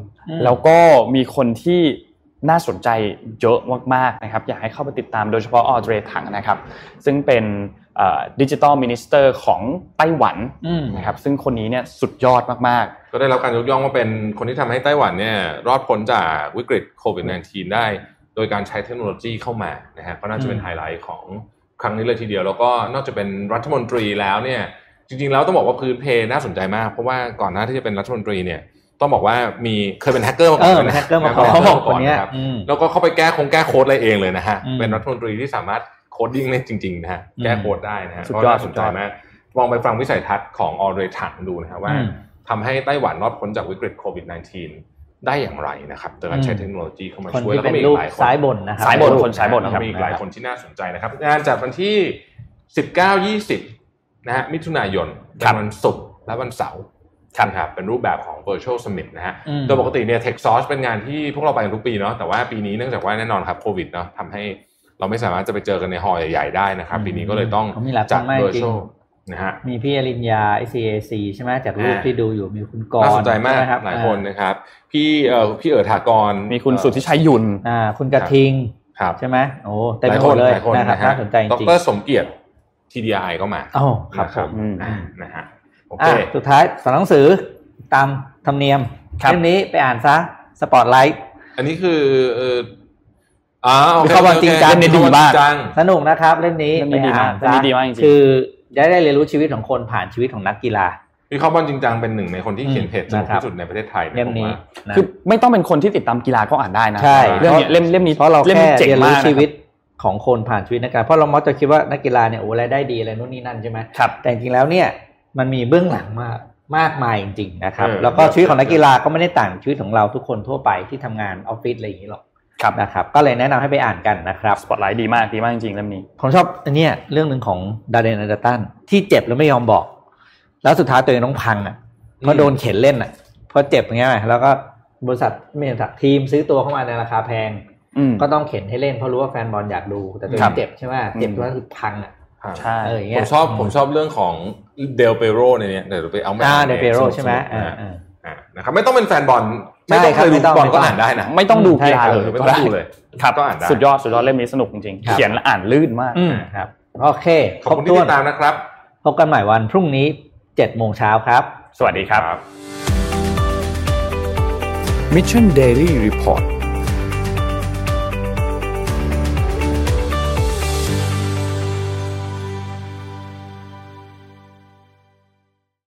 แล้วก็มีคนที่น่าสนใจเยอะมากๆนะครับ อยากให้เข้าไปติดตามโดยเฉพาะออเดรย์ ถังนะครับ ซึ่งเป็น Digital Minister ของไต้หวันนะครับซึ่งคนนี้เนี่ยสุดยอดมากๆ ก็ได้รับการยกย่องว่าเป็นคนที่ทำให้ไต้หวันเนี่ยรอดพ้นจากวิกฤตโควิด -19 ได้ โดยการใช้เทคโนโลยีเข้ามานะฮะก็น่าจะเป็นไฮไลท์ของครั้งนี้เลยทีเดียว แล้วก็นอกจากเป็นรัฐมนตรีแล้วเนี่ยจริงๆแล้วต้องบอกว่าพื้นเพน่าสนใจมาก เพราะว่าก่อนหน้าที่จะเป็นรัฐมนตรีเนี่ยต้องบอกว่ามีเคยเป็นแฮกเกอร์มาก่อนเป็นแฮกเกอร์มาก่อนก่อนครับแล้วก็เข้าไปแก้คงแก้โค้ดอะไรเองเลยนะฮะเป็นรัฐมนตรีที่สามารถ coding ได้จริงๆนะฮะแก้โค้ดได้นะฮะก็น่าสนใจมากลองไปฟังวิสัยทัศน์ของออเดรย์ ถังดูนะฮะว่าทำให้ไต้หวันรอดพ้นจากวิกฤตโควิด -19 ได้อย่างไรนะครับโดยการใช้เทคโนโลยีเข้ามาช่วยแล้วก็มีหลายคนซ้ายบนนะครับซ้ายบนคนซ้ายบนนะครับมีหลายคนที่น่าสนใจนะครับงานจัดวันที่ 19-20นะฮะมิถุนายนเป็นวันศุกร์และวันเสาร์ครับเป็นรูปแบบของ virtual summit นะฮะโดยปกติเนี่ย tech source เป็นงานที่พวกเราไปกันทุกปีเนาะแต่ว่าปีนี้เนื่องจากว่าแน่นอนครับโควิดเนาะทำให้ เราไม่สามารถจะไปเจอกันในฮอลล์ใหญ่ๆได้นะครับปีนี้ก็เลยต้องจัด virtual นะฮะมีพี่อริญญา ICAC ใช่ไหมจากรูปที่ดูอยู่มีคุณกรน่าสนใจมากหลายคนนะครับ พี่เอ่อพี่เอ๋อถากร มีคุณสุทธิชัยยุนอ่าคุณกระทิงครับใช่ไหมโอ้เต็มหมดเลยนะครับน่าสนใจจริงดรสมเกียรติ TDI ก็มาอ๋อครับผมนะฮะโอเคสุดท้ายสอนหนังสือตามธรรมเนียมเล่มนี้ไปอ่านซะสปอตไลท์อันนี้คือเอออ๋อเข้ามาจริงจังเล่มนี้ดีมากสนุกนะครับ เล่มนี้ไปอ่านซะคือได้ได้เรียนรู้ชีวิตของคนผ่านชีวิตของนักกีฬาพี่เข้าบอลจริงจังเป็นหนึ่งในคนที่เขียนเพจสนุกที่สุดในประเทศไทยเล่มนี้คือไม่ต้องเป็นคนที่ติดตามกีฬาก็อ่านได้นะใช่เรื่องนี้เล่มเล่มนี้เพราะเราแค่เรียนรู้ชีวิตของคนผ่านชีวิตนักกีฬาเพราะเรามักจะคิดว่านักกีฬาเนี่ยโอ้รายได้ดีอะไรนู่นนี่นั่นใช่ไหมครับแต่จริงแล้วเนี่ยมันมีเบื้องหลังมากมากมายจริงๆนะครับแล้วก็ชีวิตของนักกีฬาก็ไม่ได้ต่างชีวิตของเราทุกคนทั่วไปที่ทำงานออฟฟิศอะไรอย่างนี้หรอก ครับนะครับก็เลยแนะนำให้ไปอ่านกันนะครับสปอตไลท์ดีมากดีมากจริงๆเล่มนี้ผมชอบอันนี้เรื่องหนึ่งของดาร์เรน แอนเดอร์ตันที่เจ็บแล้วไม่ยอมบอก แล้วสุดท้ายตัวเองต้องพังอะเพราะโดนเข็นเล่นอะเพราะเจ็บอย่างเงี้ยแล้วก็บริษัทไม่ใช่ทีมซื้อตัวเข้ามาในราคาแพงก็ต้องเข็นให้เล่นเพราะรู้ว่าแฟนบอลอยากดู แต่ตัวเจ็บใช่ไหมเจ็บตัวนั้นคือพังอะใช่ผมชอบผมชอบเรื่องของเดลเปโรในนี้เดี๋ยวไปเอาไม่เดลเปโรใช่ไหมอ่านะครับไม่ต้องเป็นแฟนบอล ไม่ต้องเคยดูบอลก็อ่านได้นะไม่ต้องดูกีฬาเลยไม่ต้องดูเลยครับก็อ่านได้สุดยอดสุดยอดเล่มนี้สนุกจริงๆเขียนและอ่านลื่นมากครับโอเคขอบคุณที่ติดตามนะครับพบกันใหม่วันพรุ่งนี้เจ็ดโมงเช้าครับ สวัสดีครับ Mission Daily Report